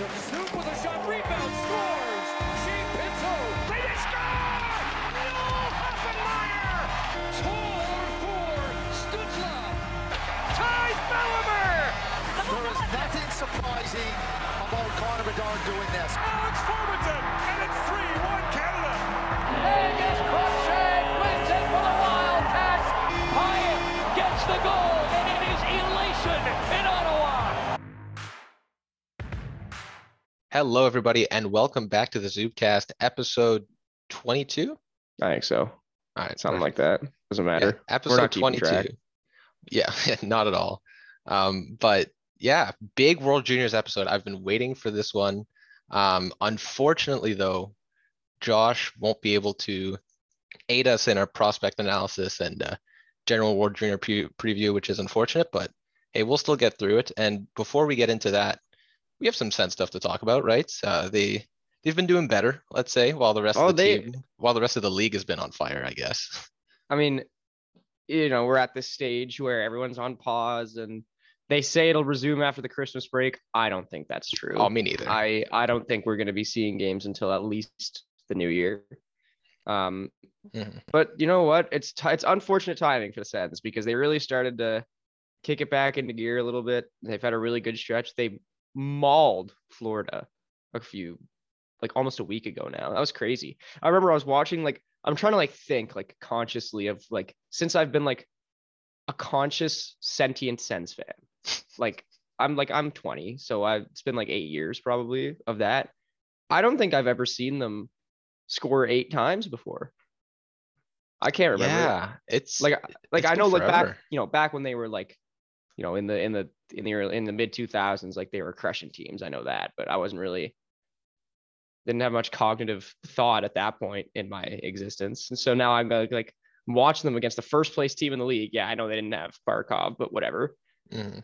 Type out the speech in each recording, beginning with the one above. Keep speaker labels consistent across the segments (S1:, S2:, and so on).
S1: Took Soup with a shot, rebound, scores! Pinto, they score! Noel Hoefenmayer! For Stützle! Ty Bellimer!
S2: There is nothing surprising about Connor Bedard doing this.
S1: Alex and it's
S3: Hello, everybody, and welcome back to the Zubcast, episode 22.
S4: I think so.
S3: All right,
S4: Something like that. Doesn't matter. We're
S3: episode 22. Yeah, not at all. Um, but yeah, big World Juniors episode. I've been waiting for this one. Um, unfortunately, though, Josh won't be able to aid us in our prospect analysis and uh, general World Junior pre- preview, which is unfortunate, but hey, we'll still get through it. And before we get into that, we have some Sens stuff to talk about, right? Uh, they they've been doing better, let's say, while the rest
S4: Oh,
S3: of the
S4: they-
S3: team, while the rest of the league has been on fire, I guess.
S4: I mean, you know, we're at this stage where everyone's on pause and they say it'll resume after the Christmas break. I don't think that's true.
S3: Oh, me neither.
S4: I I don't think we're going to be seeing games until at least the new year. Um,
S3: Mhm.
S4: but you know what? It's ti it's unfortunate timing for the Sens because they really started to kick it back into gear a little bit. They've had a really good stretch. They mauled Florida a few, like almost a week ago now. That was crazy. I remember I was watching like I'm trying to like think like consciously of like since I've been like a conscious sentient Sens fan. Like I'm like I'm 20, so I it's been like eight years probably of that. I don't think I've ever seen them score eight times before. I can't remember.
S3: Yeah, it's
S4: Like like
S3: it's
S4: I know like back you know back when they were like you know in the in the in the early, in the mid 2000s like they were crushing teams. I know that, but I wasn't really didn't have much cognitive thought at that point in my existence. And so now I'm like watching them against the first place team in the league. Yeah, I know they didn't have Barkov, but whatever.
S3: mhm.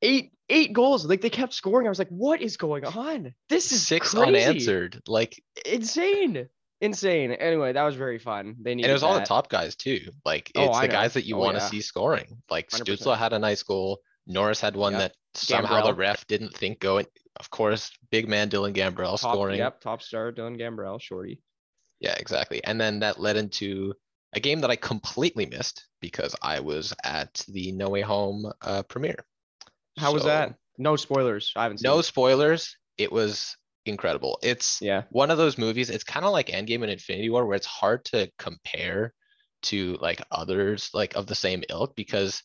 S4: Eight eight goals. Like they kept scoring. I was like, what is going on? This is
S3: six
S4: crazy.
S3: unanswered. Like,
S4: Insane. Insane. Anyway, that was very fun. They needed
S3: and it was all the top guys too. Like,
S4: Oh,
S3: it's
S4: I
S3: the guys that you
S4: Oh,
S3: want to
S4: yeah.
S3: see scoring. Like,
S4: 100%.
S3: Stützle had a nice goal. Norris had one
S4: Yep.
S3: that somehow the ref didn't think going. Of course, big man Dylan Gambrell
S4: top,
S3: scoring.
S4: Yep, top star Dylan Gambrell, shorty.
S3: Yeah, exactly. And then that led into a game that I completely missed because I was at the No Way Home uh, premiere.
S4: How was that? No spoilers. I haven't seen.
S3: No
S4: it.
S3: spoilers. It was incredible. It's
S4: Yeah.
S3: one of those movies. It's kind of like Endgame and Infinity War, where it's hard to compare to like others like of the same ilk because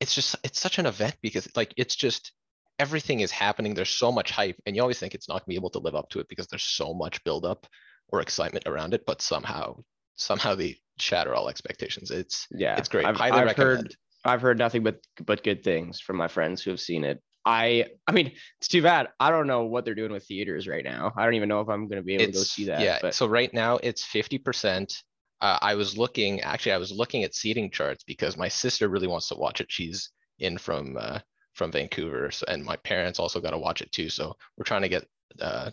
S3: it's just it's such an event because like it's just everything is happening. There's so much hype, and you always think it's not gonna be able to live up to it because there's so much buildup or excitement around it. But somehow, somehow they shatter all expectations. It's
S4: Yeah.
S3: it's great.
S4: I've,
S3: Highly
S4: I've
S3: recommend.
S4: heard I've heard nothing but but good things from my friends who have seen it. I I mean, it's too bad. I don't know what they're doing with theaters right now. I don't even know if I'm going to be able to go see that.
S3: yeah.
S4: but
S3: So right now it's fifty percent. Uh, I was looking actually. I was looking at seating charts because my sister really wants to watch it. She's in from uh, from Vancouver, so, and my parents also got to watch it too. So we're trying to get uh,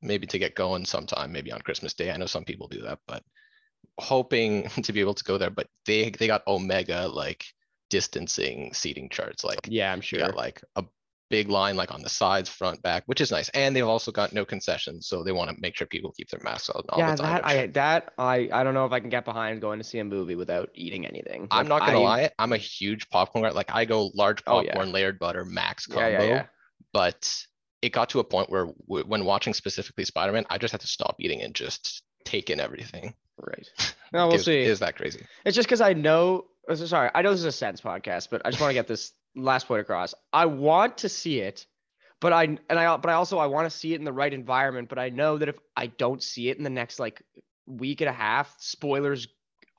S3: maybe to get going sometime, maybe on Christmas Day. I know some people do that, but hoping to be able to go there. But they they got Omega like distancing seating charts, like
S4: yeah, I'm sure.
S3: got like a big line like on the sides, front, back, which is nice. And they've also got no concessions, so they want to make sure people keep their masks on
S4: yeah, that I that I I don't know if I can get behind going to see a movie without eating anything.
S3: I'm not gonna
S4: I-
S3: lie, I'm a huge popcorn guy. Like I go large
S4: Oh, yeah.
S3: popcorn, layered butter, max combo.
S4: Yeah, yeah, yeah.
S3: But it got to a point where w- when watching specifically Spider-Man, I just had to stop eating and just take in everything.
S4: Right. No, we'll
S3: Is-
S4: see.
S3: Is that crazy?
S4: It's just because I know. uh, Sorry, I know this is a Sens podcast, but I just want to get this last point across. I want to see it, but I and I but I also I want to see it in the right environment. But I know that if I don't see it in the next like week and a half, spoilers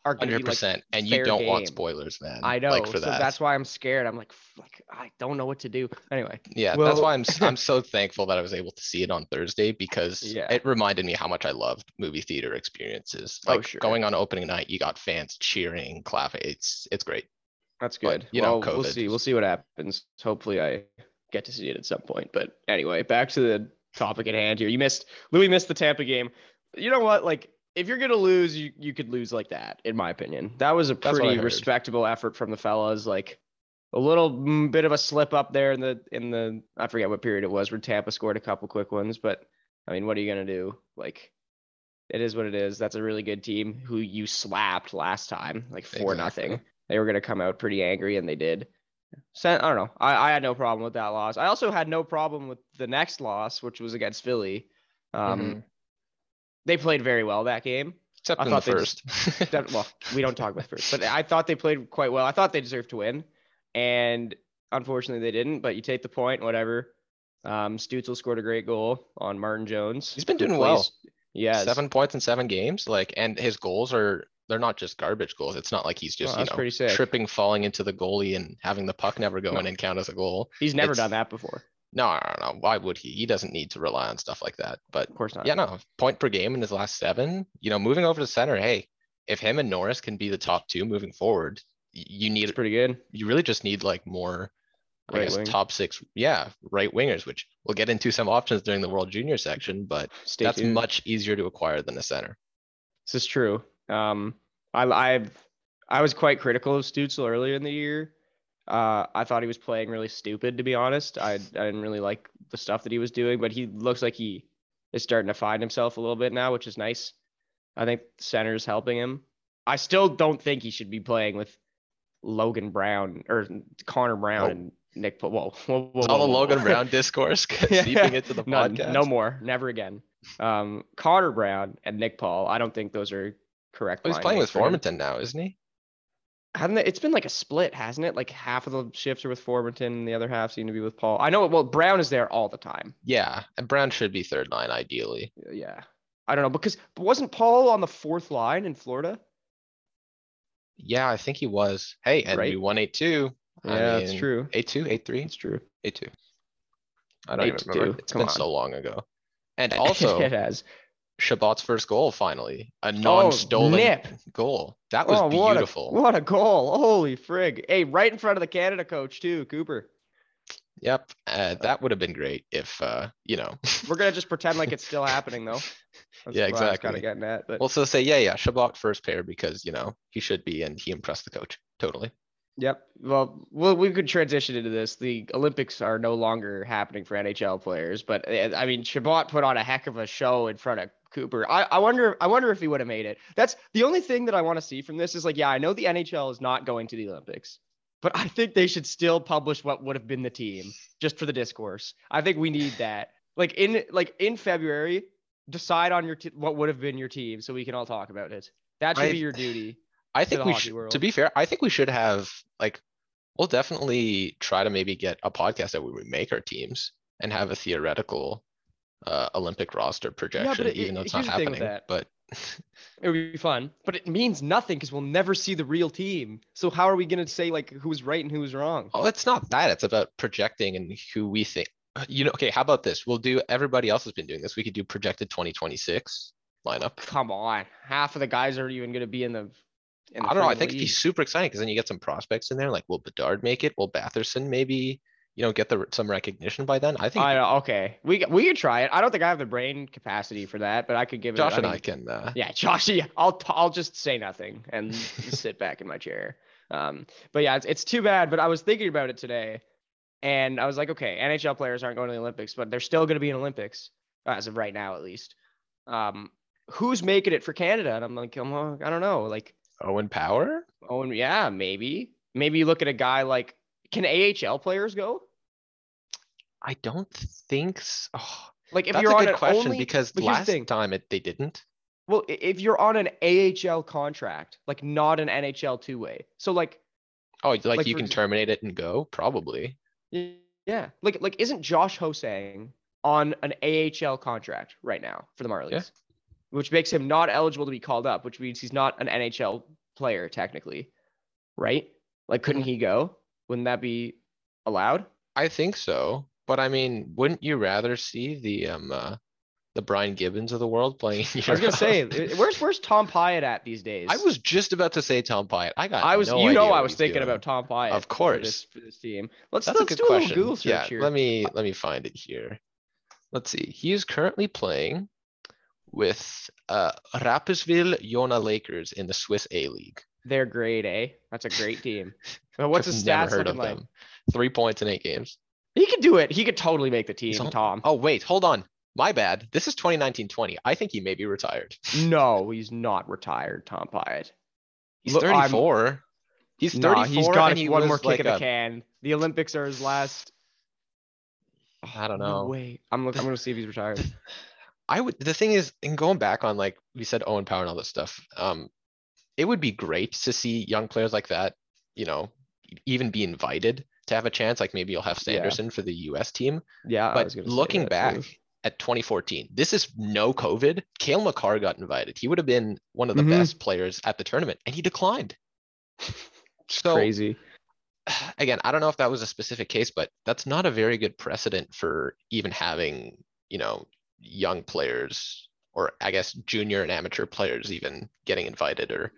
S4: are gonna
S3: Hundred
S4: be like.
S3: percent. And you don't want spoilers, man.
S4: I know,
S3: Like for
S4: so
S3: that.
S4: that's why I'm scared. I'm like, f- like I don't know what to do. Anyway,
S3: Yeah, that's why I'm s- I'm so thankful that I was able to see it on Thursday because
S4: Yeah.
S3: it reminded me how much I loved movie theater experiences.
S4: Oh,
S3: Like
S4: sure.
S3: going on opening night, you got fans cheering, clapping. It's it's great.
S4: That's
S3: But,
S4: good.
S3: you know,
S4: well, we'll see. We'll see what happens. Hopefully, I get to see it at some point. But anyway, back to the topic at hand here. You missed Louis missed the Tampa game. You know what? Like, if you're gonna lose, you you could lose like that, in my opinion. That was a pretty respectable effort from the fellas. Like, a little mm, bit of a slip up there in the in the I forget what period it was where Tampa scored a couple quick ones, but I mean, what are you gonna do? Like, it is what it is. That's a really good team who you slapped last time, like four
S3: Exactly.
S4: nothing. They were gonna come out pretty angry, and they did. So, I don't know. I, I had no problem with that loss. I also had no problem with the next loss, which was against Philly. Um,
S3: Mhm.
S4: They played very well that game.
S3: Except
S4: I
S3: in the
S4: thought just-
S3: first.
S4: Well, we don't talk about first, but I thought they played quite well. I thought they deserved to win, and unfortunately they didn't. But you take the point, whatever. Um, Stützle scored a great goal on Martin Jones.
S3: He's been doing well.
S4: Yeah,
S3: Seven points in seven games, like, and his goals are, they're not just garbage goals. It's not like he's just, you
S4: that's
S3: know,
S4: pretty sick.
S3: tripping, falling into the goalie and having the puck never go
S4: No.
S3: in and count as a goal.
S4: He's never
S3: it's-
S4: done that before.
S3: No, no, no. Why would he? He doesn't need to rely on stuff like that. But
S4: Of course not.
S3: yeah, no, point per game in his last seven, you know, moving over to center, hey, if him and Norris can be the top two moving forward, y- you need,
S4: it's pretty good.
S3: you really just need like more, I
S4: Right
S3: guess,
S4: wing.
S3: top six, yeah, right wingers, which we'll get into some options during the World Junior section, but
S4: Stay
S3: that's
S4: tuned.
S3: much easier to acquire than a center.
S4: This is true. Um, I I've I was quite critical of Stützle earlier in the year. Uh, I thought he was playing really stupid, to be honest. I I didn't really like the stuff that he was doing, but he looks like he is starting to find himself a little bit now, which is nice. I think center is helping him. I still don't think he should be playing with Logan Brown or Connor Brown and Nick. Whoa, whoa, whoa, whoa,
S3: All the Logan. Brown discourse
S4: Yeah.
S3: seeping into the podcast.
S4: no more, never again. Um, Connor Brown and Nick Paul. I don't think those are correct.
S3: Oh, He's playing with. Formenton now, isn't he?
S4: Haven't they, it's been like a split, hasn't it? Like half of the shifts are with Formenton, and the other half seem to be with Paul. I know. Well, Brown is there all the time.
S3: Yeah, and Brown should be third line ideally.
S4: Yeah, I don't know because wasn't Paul on the fourth line in Florida?
S3: Yeah, I think he was. Hey, and we
S4: Right?
S3: won eight two.
S4: Yeah, that's true.
S3: Eight two, eight three,
S4: It's true.
S3: eight two. I don't even
S4: 8-2,
S3: remember. It's
S4: come
S3: been
S4: on.
S3: so long ago. And also
S4: it has.
S3: Chabot's first goal finally, a non-stolen
S4: Oh, nip.
S3: goal. That was
S4: oh, what
S3: beautiful.
S4: a what a goal! Holy frig! Hey, right in front of the Canada coach too, Cooper.
S3: Yep, uh, that would have been great if, uh, you know,
S4: We're gonna just pretend like it's still happening though. That's
S3: Yeah,
S4: what was Kind
S3: exactly.
S4: of getting at, but
S3: well, so say, yeah, yeah, Chabot first pair because, you know, he should be and he impressed the coach. Totally.
S4: Yep. Well, well, we could transition into this. The Olympics are no longer happening for NHL players, but uh, I mean, Chabot put on a heck of a show in front of Cooper. I, I wonder, I wonder if he would have made it. That's the only thing that I want to see from this is like, yeah, I know the NHL is not going to the Olympics, but I think they should still publish what would have been the team just for the discourse. I think we need that. Like in like in February, decide on your t- what would have been your team so we can all talk about it. That should
S3: I-
S4: be your duty.
S3: I think we should,
S4: world.
S3: to be fair, I think we should have like, we'll definitely try to maybe get a podcast that we would make our teams and have a theoretical uh, Olympic roster projection,
S4: it-
S3: even though it's not
S4: here's the thing with
S3: happening.
S4: that.
S3: But
S4: It would be fun, but it means nothing because we'll never see the real team. So how are we gonna say like who was right and who was wrong?
S3: oh, it's not that. It's about projecting and who we think. You know, okay. How about this? We'll do. Everybody else has been doing this. We could do projected 2026 lineup.
S4: Come on, half of the guys aren't even gonna be in the. In
S3: I don't know. I think it'd be super exciting because then you get some prospects in there. Like, will Bedard make it? Will Batherson maybe, you know, get the some recognition by then? I think
S4: I know. Okay, we we could try it. I don't think I have the brain capacity for that, but I could give it.
S3: Josh and
S4: mean,
S3: I can. Uh,
S4: Yeah, Josh. Yeah, I'll I'll just say nothing and sit back in my chair. Um, but yeah, it's, it's too bad. But I was thinking about it today, and I was like, okay, NHL players aren't going to the Olympics, but they're still going to be in Olympics as of right now, at least. Um, who's making it for Canada? And I'm like, I'm, I don't know. Like,
S3: Owen Power.
S4: and yeah, maybe. Maybe you look at a guy like, can AHL players go?
S3: I don't think so. Oh,
S4: Like, if you're
S3: a
S4: on
S3: good question
S4: only,
S3: because last time it they didn't.
S4: Well, if you're on an AHL contract, like not an NHL two way, so like
S3: Oh, like,
S4: Like,
S3: you
S4: for
S3: can terminate it and go probably.
S4: Yeah. Like like isn't Josh Ho-Sang on an AHL contract right now for the Marlies? Which makes him not eligible to be called up, which means he's not an NHL player technically. Right? Like couldn't he go? Wouldn't that be allowed?
S3: I think so, but I mean, wouldn't you rather see the um uh, the Brian Gibbons of the world playing? in
S4: I was gonna say, where's where's Tom Pyatt at these days?
S3: I was just about to say Tom Pyatt. I got.
S4: I was
S3: no
S4: you know I was thinking
S3: doing.
S4: about Tom Pyatt
S3: Of
S4: for
S3: course.
S4: this, for this team. Let's
S3: That's
S4: let's do a little Google search
S3: yeah,
S4: here.
S3: let me let me find it here. Let's see. He is currently playing with uh Rapperswil Jona Lakers in the Swiss A League.
S4: They're great, eh? That's a great team. What's his stats
S3: heard
S4: looking
S3: of
S4: like?
S3: them. Three points in eight games.
S4: He could do it. He could totally make the team, Tom.
S3: Oh, wait, hold on. My bad. This is 2019-20. I think he may be retired.
S4: No, he's not retired, Tom Pyatt.
S3: He's
S4: Look, I'm-
S3: 34. He's
S4: Nah,
S3: 34
S4: he's got
S3: he
S4: one more kick
S3: like
S4: in the
S3: a-
S4: can. The Olympics are his last.
S3: I don't
S4: No
S3: know.
S4: way. I'm looking. I'm gonna see if he's retired.
S3: I would, the thing is, in going back on like, we said Owen Power and all this stuff, um, it would be great to see young players like that, you know, even be invited to have a chance, like maybe you'll have
S4: Yeah.
S3: Sanderson for the US team.
S4: Yeah,
S3: But looking back
S4: too.
S3: at 2014, this is no COVID. Cale Makar got invited. He would have been one of the
S4: Mhm.
S3: best players at the tournament and he declined. So
S4: crazy.
S3: again, I don't know if that was a specific case, but that's not a very good precedent for even having, you know, young players or I guess junior and amateur players even getting invited or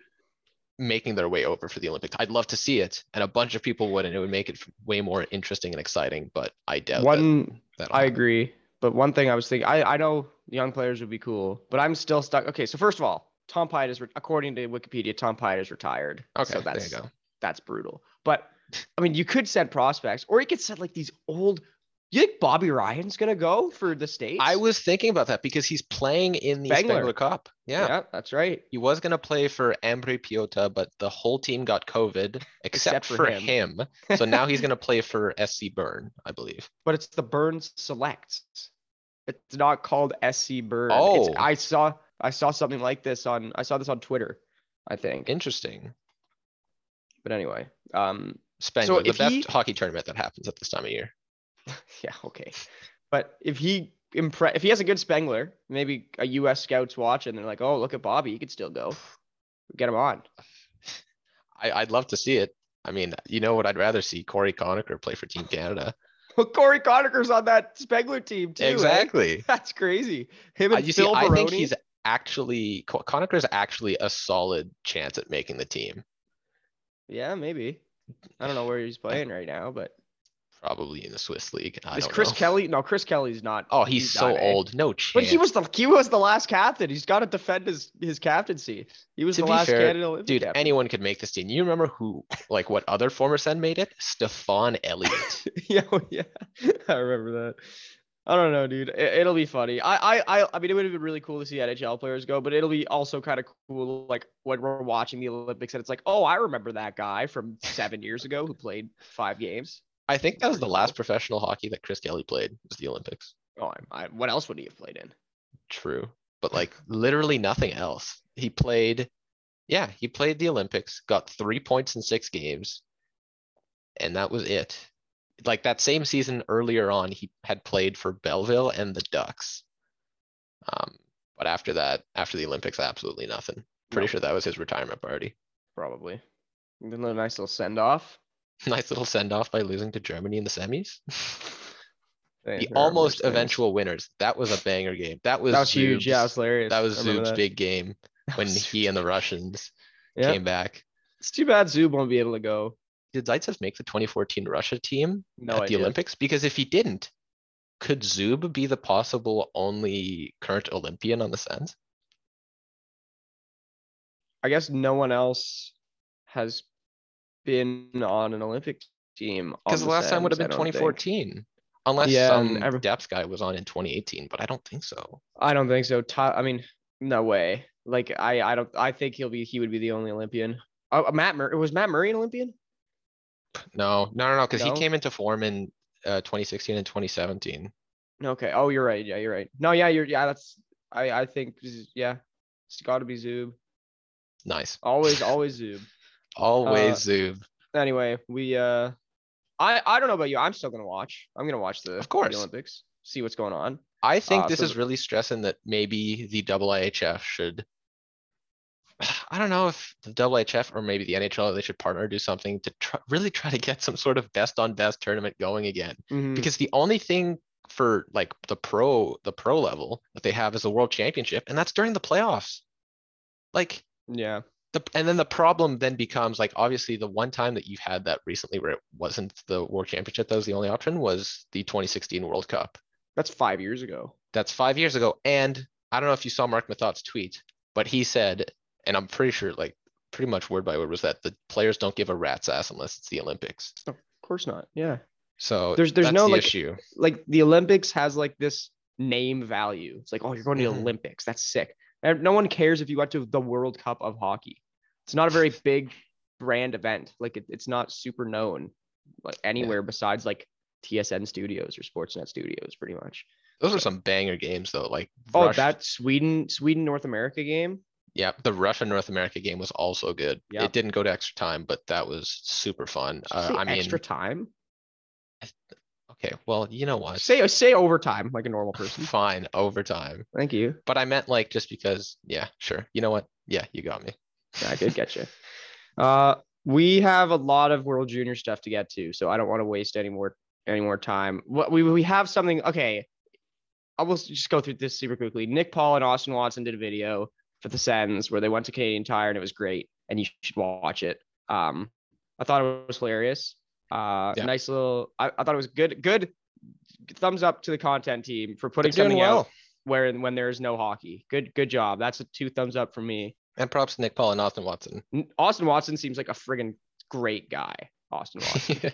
S3: making their way over for the Olympics. I'd love to see it and a bunch of people would, and it would make it way more interesting and exciting, but I doubt that.
S4: One,
S3: that'll
S4: I
S3: happen.
S4: agree. But one thing I was thinking, I I know young players would be cool, but I'm still stuck. Okay, so first of all, Tom Pyatt is, re- according to Wikipedia, Tom Pyatt is retired.
S3: Okay,
S4: so
S3: there you
S4: that's
S3: go.
S4: that's brutal. But I mean, you could send prospects, or you could send like these old. You think Bobby Ryan's gonna go for the states?
S3: I was thinking about that because he's playing in the
S4: Spengler.
S3: Spengler Cup. Yeah.
S4: that's right.
S3: He was gonna play for Ambrì-Piotta, but the whole team got COVID except,
S4: Except for
S3: for
S4: him.
S3: him. So now he's gonna play for SC Bern, I believe.
S4: But it's the Burns Selects. It's not called SC Bern.
S3: Oh.
S4: It's, I saw I saw something like this on I saw this on Twitter, I think.
S3: Interesting.
S4: But anyway, um,
S3: Spengler, the best
S4: he-
S3: hockey tournament that happens at this time of year.
S4: yeah, okay. But if he impre- if he has a good Spengler, maybe a US scouts watch and they're like, oh, look at Bobby, he could still go. Get him on.
S3: I, I'd love to see it. I mean, you know what I'd rather see Cory Conacher play for Team Canada.
S4: Well, Cory Conacher's on that Spengler team too. eh?
S3: exactly.
S4: That's crazy. Him
S3: Uh,
S4: and
S3: you see,
S4: Phil
S3: I think
S4: Varone.
S3: he's actually Co- Conacher's actually a solid chance at making the team.
S4: Yeah, maybe. I don't know where he's playing right now, but
S3: Probably in the Swiss league. I
S4: is Chris
S3: know.
S4: Kelly? No, Chris Kelly's not.
S3: Oh, he's, so
S4: not, eh?
S3: old. No chance.
S4: But he was the he was the last captain. He's got to defend his his captaincy. He was
S3: To
S4: the last
S3: fair,
S4: Canada Olympic
S3: Dude,
S4: captain.
S3: anyone could make this team. You remember who, like, what other former Sen made it? Stefan Elliott.
S4: yeah, oh, yeah, I remember that. I don't know, dude. It, will be funny. I, I, I, I mean, it would have been really cool to see NHL players go, but it'll be also kind of cool, like when we're watching the Olympics, and it's like, oh, I remember that guy from seven years ago who played five games.
S3: I think that was the last professional hockey that Chris Kelly played was the Olympics.
S4: Oh, I, I, what else would he have played in?
S3: True. But like literally nothing else. He played, yeah, he played the Olympics, got three points in six games. And that was it. Like that same season earlier on, he had played for Belleville and the Ducks. Um, but after that, after the Olympics, absolutely nothing. Pretty
S4: No.
S3: sure that was his retirement party.
S4: Probably. And then a nice little send off.
S3: Nice little send off by losing to Germany in the semis. The
S4: there are worse
S3: almost eventual winners. That was a banger game. That was
S4: That was huge. Yeah, it was hilarious.
S3: That was Zub's
S4: that.
S3: big game when he and the Russians
S4: Yeah.
S3: came back.
S4: It's too bad Zub won't be able to go.
S3: Did Zaitsev make the 2014 Russia team
S4: No
S3: at
S4: idea.
S3: the Olympics? Because if he didn't, could Zub be the possible only current Olympian on the Sens?
S4: I guess no one else has been on an Olympic team. on
S3: Because the last time would have
S4: Sens,
S3: been
S4: I don't think.
S3: 2014. Unless
S4: Yeah,
S3: some
S4: and every-
S3: depth guy was on in 2018, but I don't think so.
S4: I don't think so. Ty- I mean, no way. Like I, I don't. I think he'll be. He would be the only Olympian. Oh, Matt Murray. Was Matt Murray an Olympian?
S3: No, no, no, no, because
S4: No?
S3: he came into form in uh, 2016 and 2017.
S4: Okay. Oh, you're right. Yeah, you're right. No, yeah, you're. Yeah, that's. I. I think. Z- Yeah, it's got to be Zub.
S3: Nice.
S4: Always, always Zub.
S3: Always Zub.
S4: Anyway, we. uh I. I don't know about you. I'm still gonna watch. I'm gonna watch the,
S3: Of
S4: the
S3: course.
S4: Olympics. See what's going on.
S3: I think
S4: Uh,
S3: this
S4: so
S3: is
S4: the-
S3: really stressing that maybe the double IHF should. I don't know if the double HF or maybe the NHL, they should partner, do something to try, really try to get some sort of best on best tournament going again.
S4: Mhm.
S3: Because the only thing for like the pro, the pro level that they have is the world championship, and that's during the playoffs. Like
S4: Yeah.
S3: The, and then the problem then becomes like, obviously the one time that you've had that recently where it wasn't the world championship, that was the only option was the 2016 World Cup.
S4: That's five years ago.
S3: That's five years ago. And I don't know if you saw Mark Mathot's tweet, but he said, and I'm pretty sure, like, pretty much word by word was that the players don't give a rat's ass unless it's the Olympics.
S4: Of course not. Yeah.
S3: So
S4: There's- there's no,
S3: the
S4: like,
S3: issue.
S4: Like the Olympics has like this name value. It's like, oh, you're going to the
S3: Mhm.
S4: Olympics. That's sick. No one cares if you went to the World Cup of hockey. It's not a very big brand event. Like it, it's not super known like anywhere besides like TSN studios or Sportsnet studios, pretty much.
S3: Those are some banger games though. Like
S4: Oh,
S3: Rush-
S4: that Sweden Sweden North America game.
S3: yeah, the Russia North America game was also good.
S4: Yeah.
S3: It didn't go to extra time, but that was super fun. Uh, I mean,
S4: extra time.
S3: okay, well, you know what?
S4: Say say overtime like a normal person.
S3: Fine, overtime.
S4: Thank you.
S3: But I meant like just because, yeah, sure. You know what? Yeah, you got me.
S4: Yeah, I did get you. Uh, we have a lot of World Junior stuff to get to, so I don't want to waste any more any more time. What we we have something. Okay, I will just go through this super quickly. Nick Paul and Austin Watson did a video for the Sens where they went to Canadian Tire and it was great, and you should watch it. Um, I thought it was hilarious. Uh,
S3: Yeah.
S4: nice little. I, I thought it was good. Good thumbs up to the content team for putting
S3: They're
S4: something
S3: well.
S4: out where when there's no hockey. Good good job. That's a two thumbs up from me.
S3: And props to Nick Paul and Austin Watson.
S4: Austin Watson seems like a friggin' great guy. Austin Watson.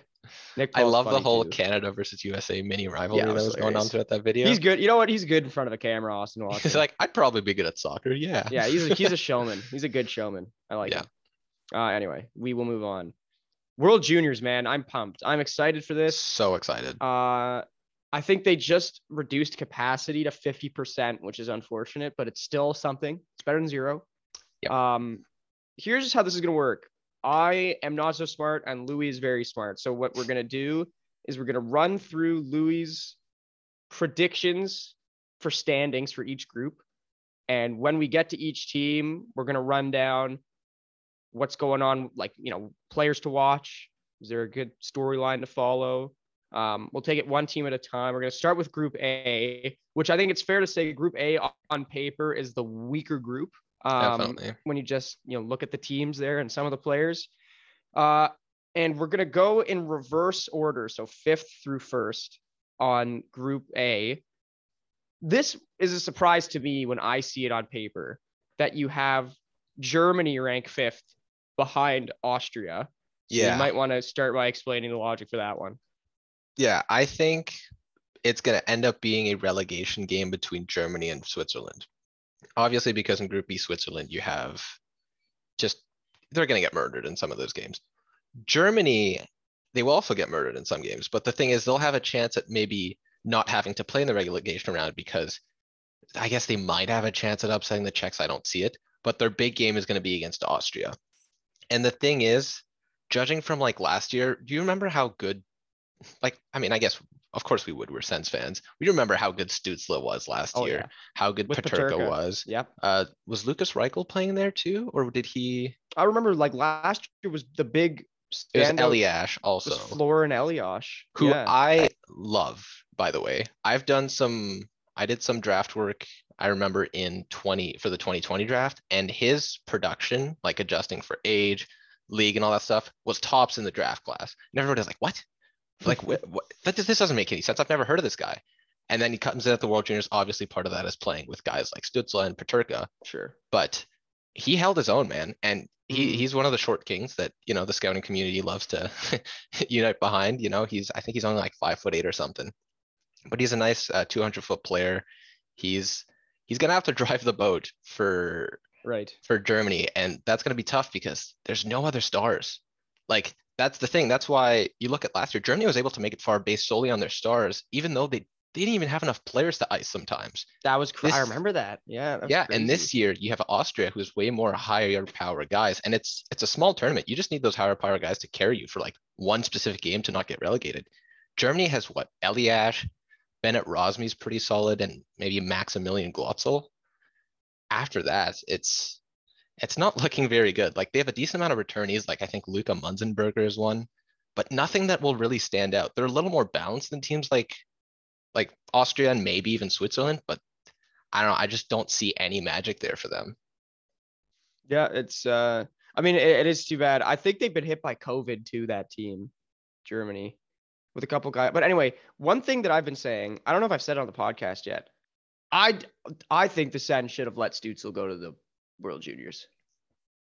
S4: Nick
S3: I love the whole
S4: too.
S3: Canada versus USA mini rivalry
S4: it
S3: that
S4: was
S3: was going on throughout that video.
S4: He's good. You know what? He's good in front of a camera, Austin Watson.
S3: He's like, I'd probably be good at soccer. Yeah.
S4: yeah, he's a, he's a showman. He's a good showman. I like
S3: Yeah.
S4: him. Uh, anyway, we will move on. World Juniors, man, I'm pumped. I'm excited for this.
S3: so excited.
S4: Uh, I think they just reduced capacity to 50%, which is unfortunate, but it's still something. It's better than zero. Um, here's how this is going to work. I am not so smart, and Louis is very smart. So what we're going to do is we're going to run through Louis' predictions for standings for each group. And when we get to each team, we're going to run down what's going on, like, you know, players to watch. Is there a good storyline to follow? Um, we'll take it one team at a time. We're going to start with Group A, which I think it's fair to say Group A on paper is the weaker group. Um,
S3: Definitely.
S4: when you just you know look at the teams there and some of the players. Uh, and we're gonna go in reverse order, so fifth through first on Group A. This is a surprise to me when I see it on paper that you have Germany rank fifth behind Austria. So
S3: Yeah.
S4: you might want to start by explaining the logic for that one.
S3: Yeah, I think it's going to end up being a relegation game between Germany and Switzerland. Obviously, because in Group B, Switzerland, you have just, they're going to get murdered in some of those games. Germany, they will also get murdered in some games, but the thing is, they'll have a chance at maybe not having to play in the relegation round because I guess they might have a chance at upsetting the Czechs. I don't see it, but their big game is going to be against Austria. And the thing is, judging from like last year, do you remember how good like I mean, I guess of course we would. We're Sens fans. We remember how good Stützle was last
S4: Oh
S3: year.
S4: yeah.
S3: How good
S4: With
S3: Peterka
S4: Peterka.
S3: was.
S4: Yep.
S3: Uh, was Lukas Reichel playing there too, or did he?
S4: I remember like last year was the big
S3: It was Elias also,
S4: was Florian Elias.
S3: who
S4: yeah.
S3: I love. By the way, I've done some. I did some draft work. I remember in 20 for the 2020 draft, and his production, like adjusting for age, league, and all that stuff, was tops in the draft class. And everybody's like, "What? Like, what? what? That, this doesn't make any sense. I've never heard of this guy." And then he comes in at the World Juniors. Obviously, part of that is playing with guys like Stützle and Peterka,
S4: sure.
S3: but he held his own, man. And he,
S4: Mhm.
S3: he's one of the short kings that you know the scouting community loves to unite behind. You know, he's I think he's only like five foot eight or something, but he's a nice uh, 200 foot player. He's he's gonna have to drive the boat for
S4: Right.
S3: for Germany, and that's gonna be tough because there's no other stars. Like that's the thing. That's why you look at last year, Germany was able to make it far based solely on their stars, even though they they didn't even have enough players to ice sometimes.
S4: That was cr- I remember that. Yeah. that
S3: Yeah, and this year you have Austria, who's way more higher power guys, and it's it's a small tournament. You just need those higher power guys to carry you for like one specific game to not get relegated. Germany has what? Elias, Bennett Rosmi's pretty solid, and maybe Maximilian Glötzl. After that, it's it's not looking very good. Like they have a decent amount of returnees, like I think Luca Munzenberger is one, but nothing that will really stand out. They're a little more balanced than teams like like Austria and maybe even Switzerland, but I don't know. I just don't see any magic there for them.
S4: Yeah, it's uh I mean it, it is too bad. I think they've been hit by COVID too, that team, Germany, with a couple guys. But anyway, one thing that I've been saying, I don't know if I've said it on the podcast yet. I I think the Sens should have let Stützle go to the World Juniors.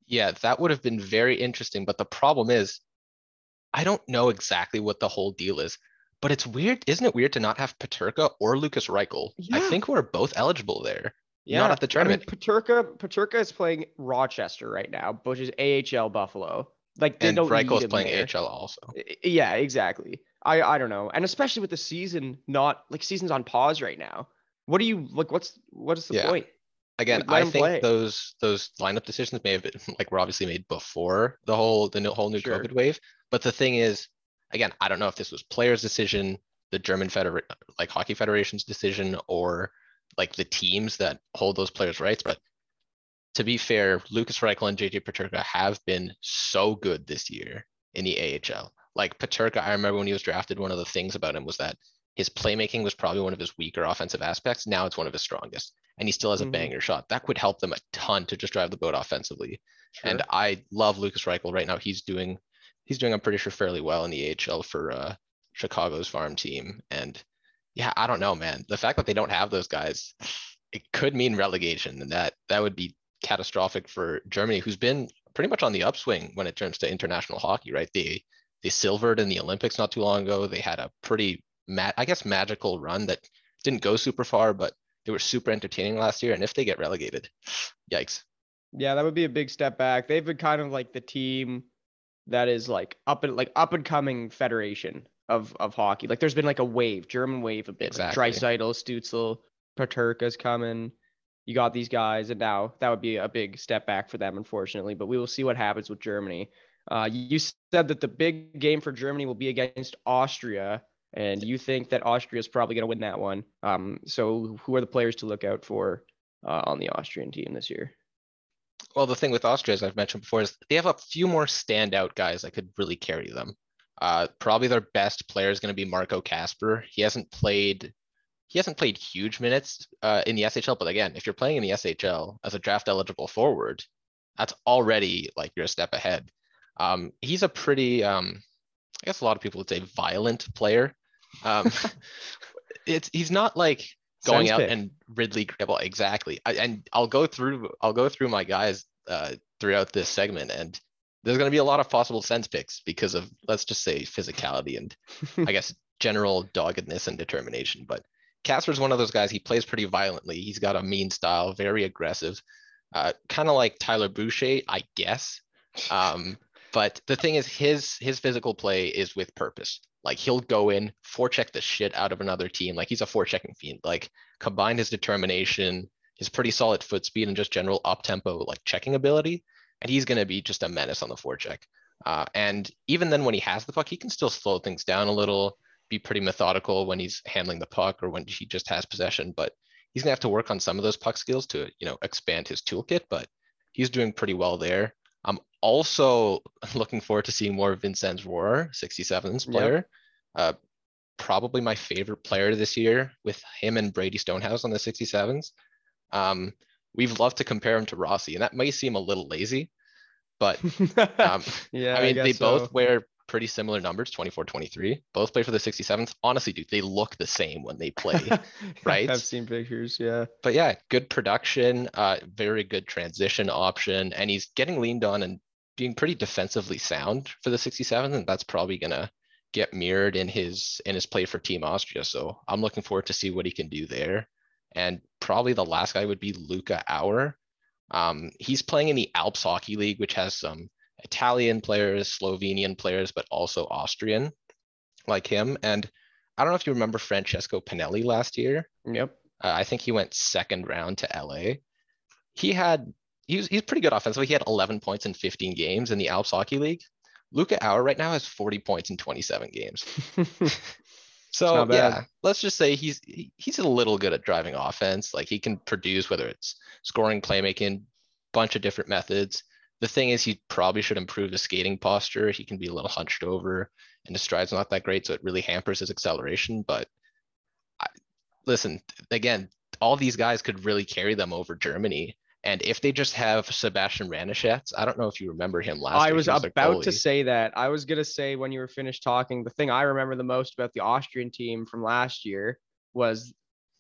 S3: Yeah, that would have been very interesting. But the problem is, I don't know exactly what the whole deal is. But it's weird, isn't it weird to not have Peterka or Lukas Reichel? I think we're both eligible there.
S4: Yeah,
S3: Not at the
S4: I mean,
S3: tournament.
S4: Peterka Peterka is playing Rochester right now, which is AHL Buffalo. Like they
S3: and
S4: don't need
S3: Reichel's
S4: him
S3: playing
S4: there.
S3: AHL also.
S4: Yeah, exactly. I I don't know, and especially with the season not like season's on pause right now. What do you like? What's what is the
S3: Yeah.
S4: point?
S3: Again, I think
S4: play.
S3: those those lineup decisions may have been like were obviously made before the whole the new- whole new
S4: Sure.
S3: COVID wave. But the thing is, again, I don't know if this was players' decision, the German federa- like hockey federation's decision, or like the teams that hold those players' rights. But to be fair, Lukas Reichel and JJ Peterka have been so good this year in the AHL. Like Peterka, I remember when he was drafted, one of the things about him was that his playmaking was probably one of his weaker offensive aspects. Now it's one of his strongest, and he still has a
S4: Mhm.
S3: banger shot. That could help them a ton to just drive the boat offensively. And I love Lukas Reichel right now. He's doing, he's doing, I'm pretty sure fairly well in the AHL for uh, Chicago's farm team. And yeah, I don't know, man. The fact that they don't have those guys, it could mean relegation, and that that would be catastrophic for Germany, who's been pretty much on the upswing when it comes to international hockey, right? They they silvered in the Olympics not too long ago. They had a pretty, ma- I guess, magical run that didn't go super far, but they were super entertaining last year. And if they get relegated, yikes.
S4: Yeah, that would be a big step back. They've been kind of like the team that is like up and like up and coming federation of of hockey. Like there's been like a wave, German wave a bit.
S3: Exactly.
S4: Like Draisaitl, Stützle, Peterka's coming. You got these guys, and now that would be a big step back for them, unfortunately. But we will see what happens with Germany. Uh, you said that the big game for Germany will be against Austria, and you think that Austria is probably going to win that one. Um, so who are the players to look out for uh, on the Austrian team this year?
S3: Well, the thing with Austria, as I've mentioned before, is they have a few more standout guys that could really carry them. Uh, probably their best player is going to be Marco Kasper. He hasn't played, he hasn't played huge minutes uh, in the SHL. But again, if you're playing in the SHL as a draft eligible forward, that's already like you're a step ahead. Um, he's a pretty, um, I guess a lot of people would say violent player. Um, it's he's not like going
S4: Sense
S3: out
S4: pick.
S3: and Ridley Gribble exactly. I, and I'll go through I'll go through my guys uh, throughout this segment, and there's going to be a lot of possible Sens picks because of let's just say physicality and I guess general doggedness and determination. But Kasper's one of those guys. He plays pretty violently. He's got a mean style, very aggressive, uh, kind of like Tyler Boucher, I guess. Um, but the thing is, his his physical play is with purpose. Like he'll go in, forecheck the shit out of another team. Like he's a forechecking fiend. Like combine his determination, his pretty solid foot speed, and just general up tempo like checking ability, and he's gonna be just a menace on the forecheck. Uh, and even then, when he has the puck, he can still slow things down a little, be pretty methodical when he's handling the puck or when he just has possession. But he's gonna have to work on some of those puck skills to you know expand his toolkit. But he's doing pretty well there. Also looking forward to seeing more of Vincenz Rohr, 67's
S4: Yep.
S3: player. Uh, probably my favorite player this year with him and Brady Stonehouse on the 67s. Um, we've loved to compare him to Rossi, and that may seem a little lazy, but um,
S4: yeah,
S3: I mean, they
S4: guess
S3: both wear pretty similar numbers 24, 23. Both play for the 67th. Honestly, dude, they look the same when they play. right?
S4: I've seen pictures. Yeah.
S3: but yeah, good production, uh, very good transition option, and he's getting leaned on and being pretty defensively sound for the 67, and that's probably gonna get mirrored in his in his play for Team Austria. So I'm looking forward to see what he can do there. And probably the last guy would be Luca Auer. Um, he's playing in the Alps Hockey League, which has some Italian players, Slovenian players, but also Austrian like him. And I don't know if you remember Francesco Pinelli last year.
S4: Yep.
S3: Uh, I think he went second round to LA. He had he was he's pretty good offensively. He had 11 points in 15 games in the Alps Hockey League. Luca Auer right now has 40 points in 27 games. So yeah, let's just say he's he- he's a little good at driving offense. Like he can produce whether it's scoring, playmaking, bunch of different methods. The thing is, he probably should improve his skating posture. He can be a little hunched over, and his stride's not that great, so it really hampers his acceleration. But I, listen, again, all these guys could really carry them over Germany. And if they just have Sebastian Wraneschitz, I don't know if you remember him last
S4: I was
S3: he
S4: about to say that. I was gonna say when you were finished talking, the thing I remember the most about the Austrian team from last year was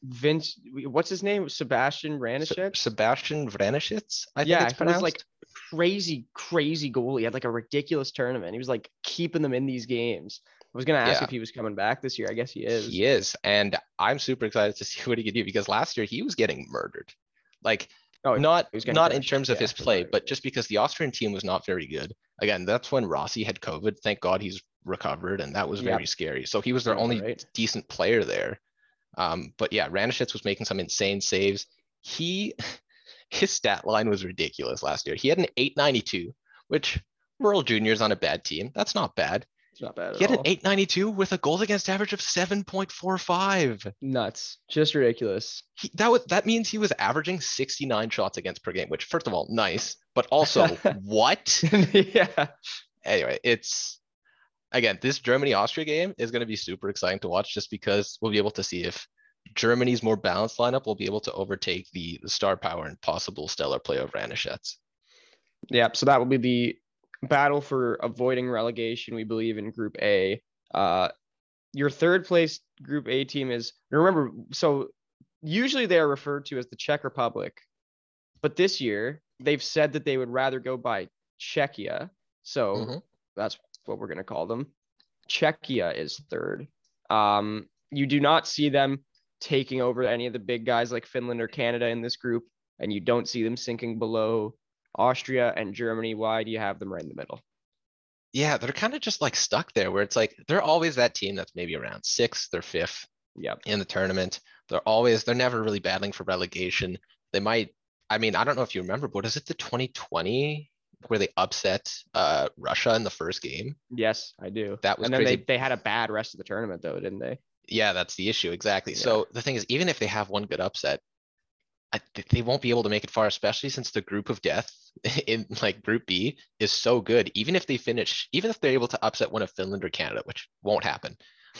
S4: Vince. What's his name? Sebastian
S3: Se- Sebastian Wraneschitz, I think
S4: yeah,
S3: it's
S4: he was
S3: pronounced.
S4: like crazy, crazy goal. He had like a ridiculous tournament. He was like keeping them in these games. I was gonna ask
S3: Yeah.
S4: if he was coming back this year. I guess he is.
S3: He is, and I'm super excited to see what he can do because last year he was getting murdered. Like
S4: Oh,
S3: not
S4: he was getting
S3: not in terms of
S4: yeah,
S3: his play, but just because the Austrian team was not very good. Again, that's when Rossi had COVID. Thank God he's recovered, and that was
S4: Yep.
S3: very scary. So he was their only
S4: right.
S3: decent player there. Um, but yeah, Wraneschitz was making some insane saves. He his stat line was ridiculous last year. He had an 892, which World Juniors on a bad team. That's not bad.
S4: It's not bad
S3: He had an 892 with a goals against average of 7.45.
S4: Nuts. Just ridiculous.
S3: He, that was that means he was averaging 69 shots against per game, which first of all, nice, but also what?
S4: yeah.
S3: Anyway, it's again, this Germany Austria game is going to be super exciting to watch just because we'll be able to see if Germany's more balanced lineup will be able to overtake the, the star power and possible stellar play of Wraneschitz.
S4: Yeah. So that will be the battle for avoiding relegation, we believe, in Group A. Uh, your third place Group A team is remember. So usually they are referred to as the Czech Republic, but this year they've said that they would rather go by Czechia. So
S3: Mhm.
S4: that's what we're gonna call them. Czechia is third. Um, you do not see them taking over any of the big guys like Finland or Canada in this group, and you don't see them sinking below Austria and Germany. Why do you have them right in the middle?
S3: Yeah, they're kind of just like stuck there where it's like they're always that team that's maybe around sixth or fifth
S4: Yep.
S3: in the tournament. They're always they're never really battling for relegation. They might I mean, I don't know if you remember, but is it the 2020 where they upset uh Russia in the first game?
S4: Yes, I do.
S3: That was
S4: and then they, they had a bad rest of the tournament though, didn't they?
S3: Yeah, that's the issue exactly.
S4: Yeah.
S3: So the thing is, even if they have one good upset, I, they won't be able to make it far, especially since the group of death in like Group B is so good. Even if they finish, even if they're able to upset one of Finland or Canada, which won't happen,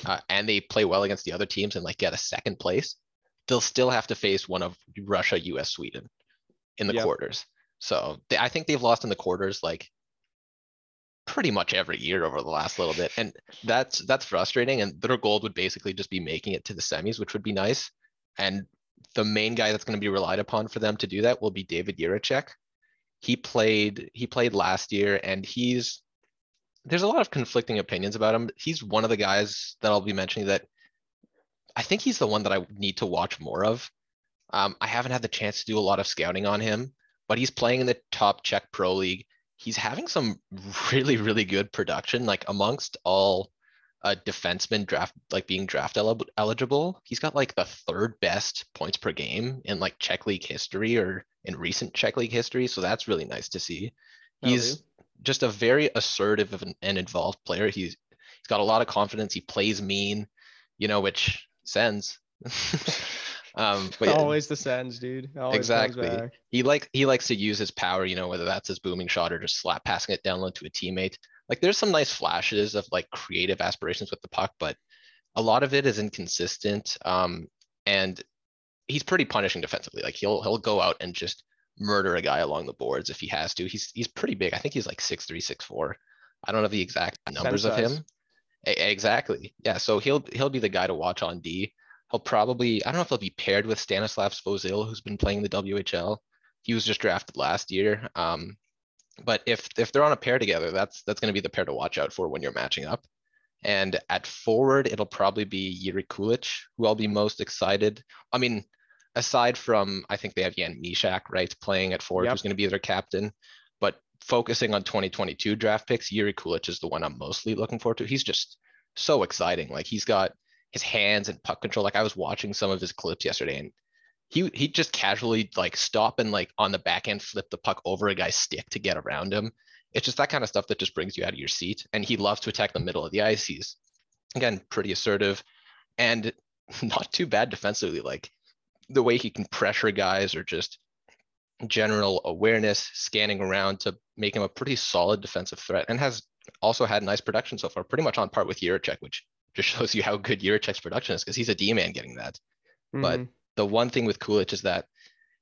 S3: uh, and they play well against the other teams and like get a second place, they'll still have to face one of Russia, U.S., Sweden in the
S4: Yep.
S3: quarters. So they, I think they've lost in the quarters like pretty much every year over the last little bit, and that's that's frustrating. And their goal would basically just be making it to the semis, which would be nice. And the main guy that's going to be relied upon for them to do that will be David Jiricek. He played he played last year, and he's there's a lot of conflicting opinions about him. He's one of the guys that I'll be mentioning that I think he's the one that I need to watch more of. Um, I haven't had the chance to do a lot of scouting on him, but he's playing in the top Czech Pro League. He's having some really, really good production, like amongst all uh, defenseman draft, like being draft eli- eligible. He's got like the third best points per game in like Czech League history or in recent Czech League history. So that's really nice to see.
S4: That'll
S3: He's just a very assertive and- involved player. He's he's got a lot of confidence. He plays mean, you know, which Sens. um, but yeah,
S4: Always the Sens, dude. Always
S3: Exactly. he like he likes to use his power, you know, whether that's his booming shot or just slap passing it down low to a teammate. Like there's some nice flashes of like creative aspirations with the puck, but a lot of it is inconsistent. Um, and he's pretty punishing defensively. Like he'll he'll go out and just murder a guy along the boards if he has to. He's he's pretty big. I think he's like six three, six four. I don't know the exact numbers of him. E- Exactly. Yeah. So he'll he'll be the guy to watch on D. He'll probably I don't know if he'll be paired with Stanislav Svozil, who's been playing the WHL. He was just drafted last year. Um, but if if they're on a pair together, that's that's going to be the pair to watch out for when you're matching up. And at forward, it'll probably be Jiri Kulich, who I'll be most excited. I mean, aside from I think they have Jan Mysak, right, playing at forward,
S4: Yep.
S3: who's going to be their captain. But focusing on 2022 draft picks, Jiri Kulich is the one I'm mostly looking forward to. He's just so exciting. Like he's got his hands and puck control. Like I was watching some of his clips yesterday and he he just casually like stop and like on the back end flip the puck over a guy's stick to get around him. It's just that kind of stuff that just brings you out of your seat. And he loves to attack the middle of the ice. He's again pretty assertive and not too bad defensively. Like the way he can pressure guys or just general awareness, scanning around to make him a pretty solid defensive threat and has also had nice production so far, pretty much on par with Jiricek, which just shows you how good Jiricek's production is because he's a D-man getting that. But
S4: Mhm.
S3: The one thing with Kulich is that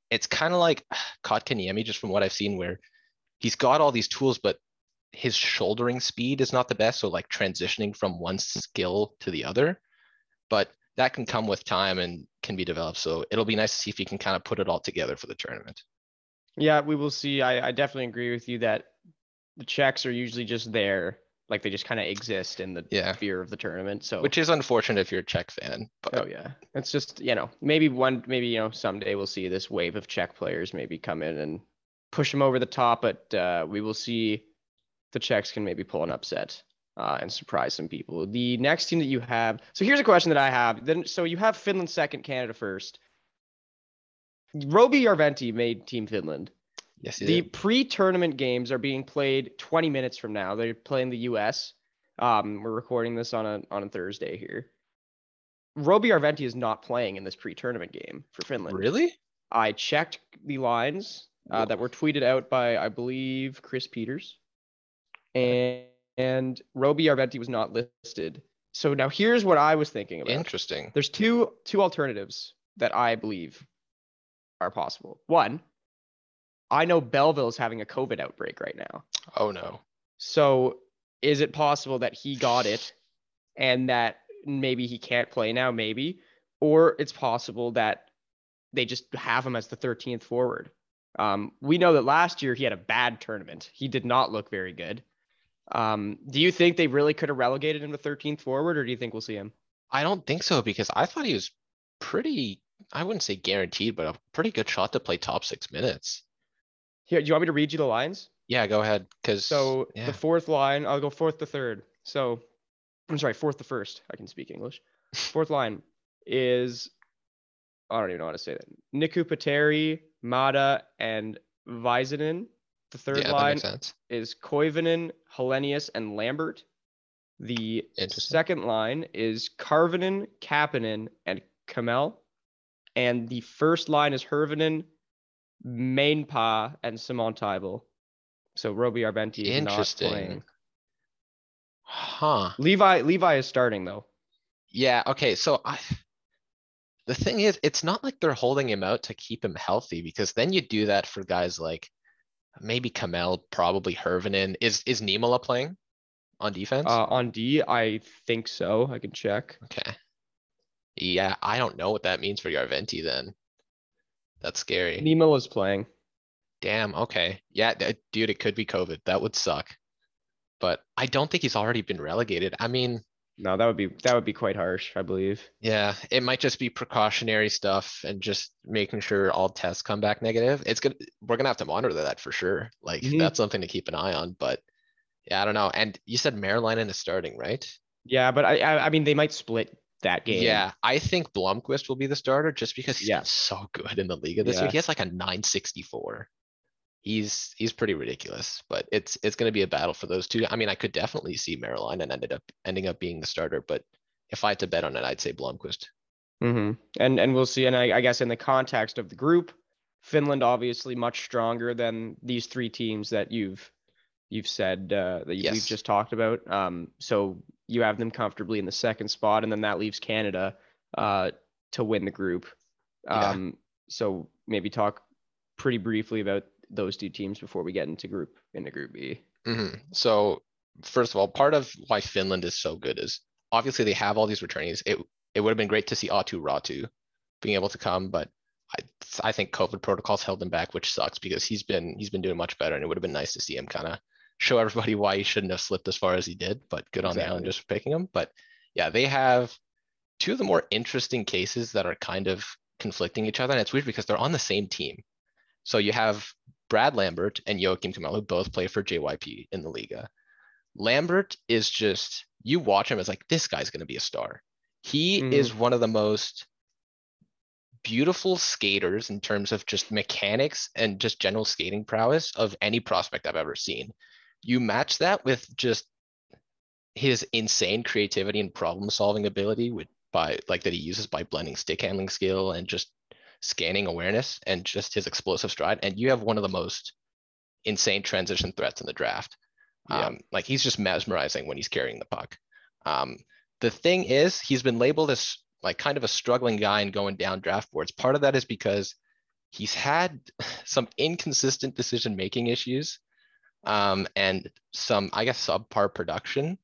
S3: it's kind of like Kotkaniemi, just from what I've seen, where he's got all these tools, but his shouldering speed is not the best. So like transitioning from one skill to the other, but that can come with time and can be developed. So it'll be nice to see if he can kind of put it all together for the tournament.
S4: Yeah, we will see. I, I definitely agree with you that the checks are usually just there, like they just kind of exist in the
S3: Yeah.
S4: sphere of the tournament. So
S3: Which is unfortunate if you're a Czech fan, but
S4: Oh yeah, it's just you know maybe one maybe you know someday we'll see this wave of Czech players maybe come in and push them over the top, but uh, we will see the Czechs can maybe pull an upset uh, and surprise some people. The next team that you have, so here's a question that I have. Then so you have Finland second, Canada first. Roby Järventie made Team Finland.
S3: Yes,
S4: The
S3: did.
S4: pre-tournament games are being played 20 minutes from now. They're playing the U.S. Um, we're recording this on a on a Thursday here. Roby Järventie is not playing in this pre-tournament game for Finland.
S3: really?
S4: I checked the lines uh, that were tweeted out by I believe Chris Peters, and and Roby Järventie was not listed. So now here's what I was thinking about.
S3: Interesting.
S4: There's two two alternatives that I believe are possible. One, I know Belleville's having a COVID outbreak right now.
S3: Oh no.
S4: So is it possible that he got it and that maybe he can't play now, maybe? Or it's possible that they just have him as the 13th forward. Um, we know that last year he had a bad tournament. He did not look very good. Um, do you think they really could have relegated him to 13th forward, or do you think we'll see him?
S3: I don't think so because I thought he was pretty, I wouldn't say guaranteed, but a pretty good shot to play top six minutes.
S4: Here, do you want me to read you the lines?
S3: Yeah, go ahead. Cause
S4: So
S3: yeah.
S4: the fourth line, I'll go fourth to third. So I'm sorry, fourth to first. I can speak English. Fourth line is I don't even know how to say that. Niku Pateri, Mata, and Väisänen. The third
S3: yeah,
S4: line is Koivunen, Helenius, and Lambert. The second line is Karvinen, Kapanen, and Kemell. And the first line is Hirvonen, Mäenpää, and Simontaival. So Roby Järventie is not
S3: Interesting.
S4: playing.
S3: Huh.
S4: Levi Levi is starting though.
S3: Yeah, okay, so I. The thing is, it's not like they're holding him out to keep him healthy because then you do that for guys like maybe Kemell, probably Hirvonen. Is is Niemela playing on defense?
S4: Uh, on D, I think so. I can check.
S3: Okay. Yeah, I don't know what that means for Järventie then. That's scary.
S4: Nemo is playing.
S3: Damn, okay. Yeah, th- dude, it could be COVID. That would suck. But I don't think he's already been relegated. I mean,
S4: No, that would be that would be quite harsh, I believe.
S3: yeah, it might just be precautionary stuff and just making sure all tests come back negative. It's gonna, we're gonna have to monitor that for sure. Like,
S4: Mhm.
S3: that's something to keep an eye on, but yeah, I don't know. And you said Meriläinen is starting, right?
S4: Yeah, but I I, I mean they might split that game.
S3: Yeah, I think Blomqvist will be the starter just because he's
S4: Yeah.
S3: so good in the Liiga this year. He has like a nine sixty-four. He's he's pretty ridiculous, but it's it's gonna be a battle for those two. I mean, I could definitely see Meriläinen and ended up ending up being the starter, but if I had to bet on it, I'd say Blomqvist.
S4: hmm And and we'll see. And I, I guess in the context of the group, Finland obviously much stronger than these three teams that you've you've said uh, that you- we've just talked about. Um, so you have them comfortably in the second spot, and then that leaves Canada uh, to win the group.
S3: Yeah.
S4: Um, so maybe talk pretty briefly about those two teams before we get into group into Group B.
S3: Mhm. So first of all, part of why Finland is so good is obviously they have all these returnees. It it would have been great to see Aatu Räty being able to come, but I I think COVID protocols held him back, which sucks because he's been he's been doing much better, and it would have been nice to see him kind of show everybody why he shouldn't have slipped as far as he did. But good on the. Islanders for picking him. But yeah, they have two of the more interesting cases that are kind of conflicting each other, and it's weird because they're on the same team. So you have Brad Lambert and Joakim Kemell, who both play for JYP in the Liiga. Lambert is just, you watch him it's like, this guy's going to be a star. He
S4: Mhm.
S3: is one of the most beautiful skaters in terms of just mechanics and just general skating prowess of any prospect I've ever seen. You match that with just his insane creativity and problem solving ability with by like that he uses by blending stick handling skill and just scanning awareness and just his explosive stride. And you have one of the most insane transition threats in the draft.
S4: Yeah.
S3: Um, like he's just mesmerizing when he's carrying the puck. Um, the thing is, he's been labeled as like kind of a struggling guy and going down draft boards. Part of that is because he's had some inconsistent decision making issues um, and some, I guess, subpar production.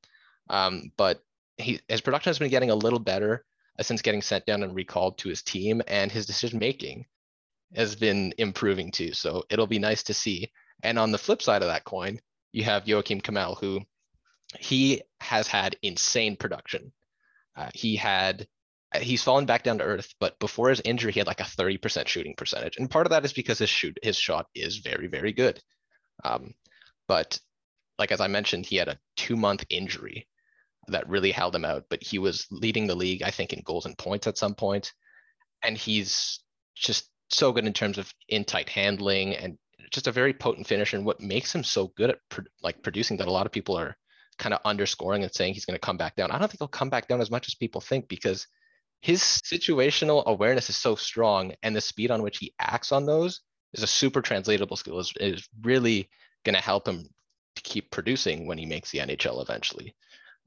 S3: Um, but he his production has been getting a little better uh, since getting sent down and recalled to his team, and his decision making has been improving too. So it'll be nice to see. And on the flip side of that coin, you have Joakim Kemell, who he has had insane production. Uh, he had he's fallen back down to earth, but before his injury, he had like a 30% shooting percentage. And part of that is because his shoot his shot is very, very good. Um, but like as I mentioned, he had a two month injury that really held him out, but he was leading the league, I think, in goals and points at some point. And he's just so good in terms of in tight handling and just a very potent finisher. And what makes him so good at pro- like producing that a lot of people are kind of underscoring and saying he's going to come back down. I don't think he'll come back down as much as people think because his situational awareness is so strong and the speed on which he acts on those is a super translatable skill is, is really going to help him to keep producing when he makes the NHL eventually.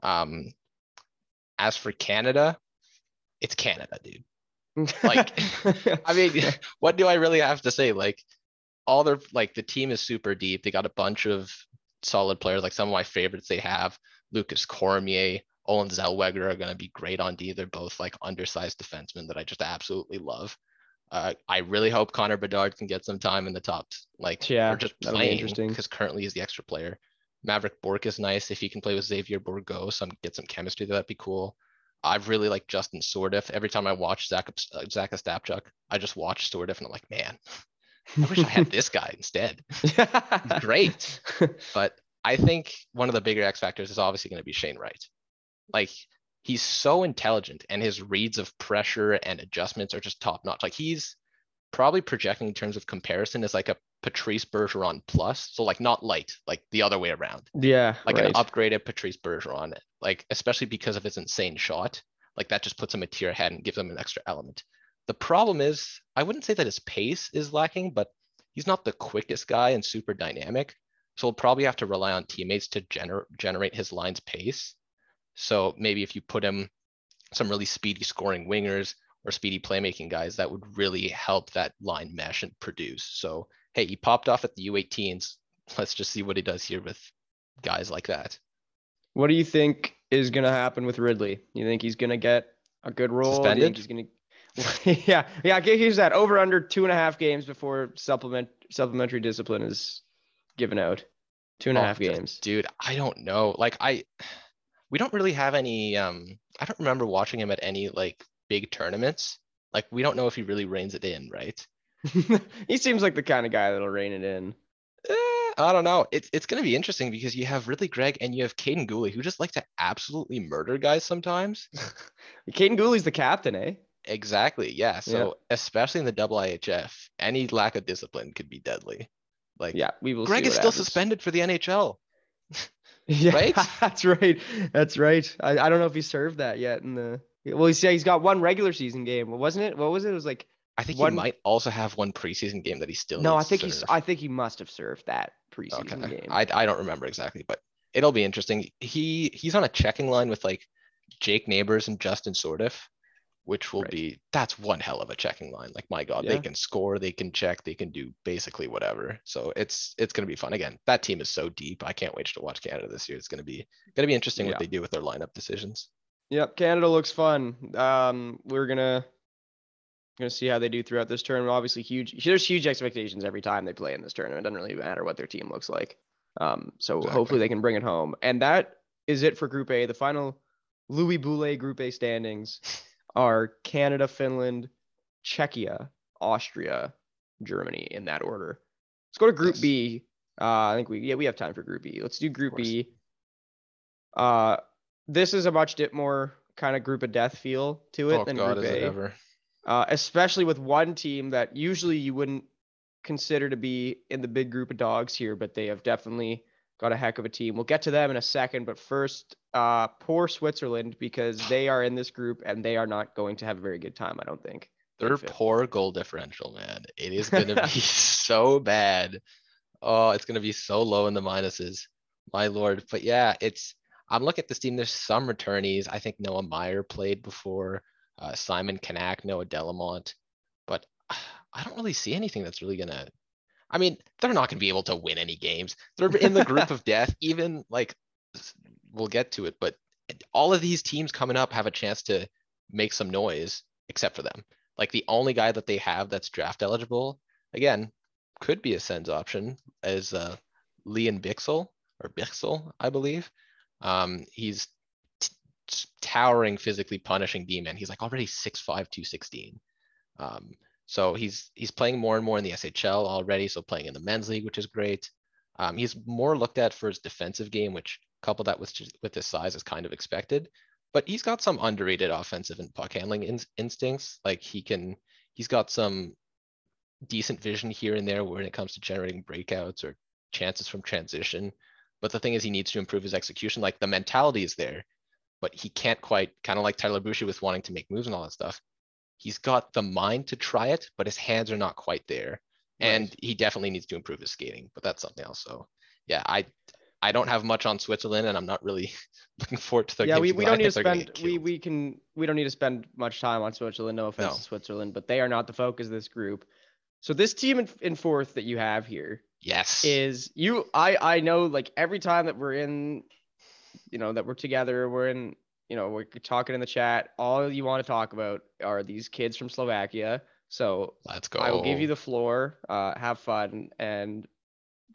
S3: Um, as for Canada, it's Canada, dude. Like, I mean, what do I really have to say? Like, all their like the team is super deep. They got a bunch of solid players. Like some of my favorites they have Lukas Cormier, Olen Zellweger are going to be great on D. They're both like undersized defensemen that I just absolutely love. Uh, I really hope Connor Bedard can get some time in the top, like
S4: Yeah,
S3: just playing
S4: interesting.
S3: because currently he's the extra player. Mavrik Bourque is nice if he can play with Xavier Bourgault, some get some chemistry. That'd be cool. I've really like Justin Sourdif. Every time I watch Zach uh, Zach Ostapchuk, I just watch Sourdif and I'm like, man, I wish I had this guy instead. Great. But I think one of the bigger X factors is obviously going to be Shane Wright. Like he's so intelligent and his reads of pressure and adjustments are just top notch. Like he's probably projecting in terms of comparison as like a Patrice Bergeron plus. So like not light, like the other way around.
S4: yeah,
S3: Like
S4: right.
S3: an upgraded Patrice Bergeron. Like especially because of his insane shot. Like that just puts him a tier ahead and gives him an extra element. The problem is, I wouldn't say that his pace is lacking, but he's not the quickest guy and super dynamic. So he'll probably have to rely on teammates to gener- generate his line's pace. So maybe if you put him some really speedy scoring wingers or speedy playmaking guys, that would really help that line mesh and produce. So hey, he popped off at the U18s. Let's just see what he does here with guys like that.
S4: What do you think is gonna happen with Ridly? You think he's gonna get a good role? Do you think
S3: Suspended?
S4: he's gonna yeah, yeah, okay, here's that. Over under two and a half games before supplement supplementary discipline is given out. Two and a
S3: Oh,
S4: half games.
S3: Dude, I don't know. Like I we don't really have any um I don't remember watching him at any like big tournaments. Like we don't know if he really reins it in, right?
S4: he seems like the kind of guy that'll rein it in.
S3: Eh, I don't know. It's it's gonna be interesting because you have Ridly Greig and you have Kaiden Guhle who just like to absolutely murder guys sometimes.
S4: Kaiden Guhle's the captain, eh?
S3: Exactly. Yeah. So especially in the double IHF, any lack of discipline could be deadly. Like
S4: Yeah, we will. Greig
S3: is still
S4: happens.
S3: suspended for the NHL.
S4: Yeah,
S3: right?
S4: That's right. That's right. I, I don't know if he served that yet in the. Well, he's yeah, he's got one regular season game, wasn't it? What was it? It was like
S3: I think
S4: One-
S3: he might also have one preseason game that he still
S4: no, I think he's. I think he must have served that preseason
S3: Okay.
S4: game.
S3: I I don't remember exactly, but it'll be interesting. He he's on a checking line with like Jake Neighbours and Justin Sourdif, which will
S4: Right.
S3: be that's one hell of a checking line. Like my God, they can score, they can check, they can do basically whatever. So it's it's gonna be fun. Again, that team is so deep. I can't wait to watch Canada this year. It's gonna be gonna be interesting
S4: Yeah.
S3: what they do with their lineup decisions.
S4: Yep, Canada looks fun. Um, we're gonna gonna see how they do throughout this tournament. Obviously, huge. There's huge expectations every time they play in this tournament. It doesn't really matter what their team looks like. Um, so
S3: Exactly.
S4: hopefully they can bring it home. And that is it for Group A. The final Louis Boulet Group A standings are Canada, Finland, Czechia, Austria, Germany in that order. Let's go to Group
S3: Yes.
S4: B. Uh, I think we yeah we have time for Group B. Let's do Group. B. Uh, this is a much di- more kind of group of death feel to it
S3: Oh
S4: than
S3: God,
S4: Group
S3: is it
S4: A.
S3: ever?
S4: Uh, especially with one team that usually you wouldn't consider to be in the big group of dogs here, but they have definitely got a heck of a team. We'll get to them in a second, but first, uh, poor Switzerland because they are in this group and they are not going to have a very good time. I don't think.
S3: Their poor goal differential, man. It is gonna be so bad. Oh, it's gonna be so low in the minuses. My lord. But yeah, it's I'm looking at this team. There's some returnees. I think Noah Meier played before. Uh, Simon Knak, Noah Delémont. But I don't really see anything that's really gonna. I mean, they're not gonna be able to win any games. They're in the group of death. Even like we'll get to it, but all of these teams coming up have a chance to make some noise, except for them. Like the only guy that they have that's draft eligible, again, could be a Sens option is uh Leon Bichsel or Bichsel, I believe. Um, he's towering physically punishing D-man. He's like already 6'5", 216. Um, so he's he's playing more and more in the SHL already. So playing in the men's league, which is great. Um, he's more looked at for his defensive game, which coupled that with with his size is kind of expected. But he's got some underrated offensive and puck handling in- instincts. Like he can, he's got some decent vision here and there when it comes to generating breakouts or chances from transition. But the thing is, he needs to improve his execution. Like the mentality is there, but he can't quite kind of like Tyler Boucher with wanting to make moves and all that stuff. He's got the mind to try it, but his hands are not quite there. And he definitely needs to improve his skating, but that's something else. So yeah, I I don't have much on Switzerland and I'm not really looking forward to their
S4: yeah, we, we don't need to
S3: think they're gonna
S4: spend we we can we don't need to spend much time on Switzerland. No offense
S3: No.
S4: to Switzerland, but they are not the focus of this group. So this team in, in fourth that you have here
S3: Yes.
S4: is you I I know like every time that we're in you know that we're together we're in you know we're talking in the chat all you want to talk about are these kids from Slovakia so
S3: Let's go.
S4: I will give you the floor uh have fun and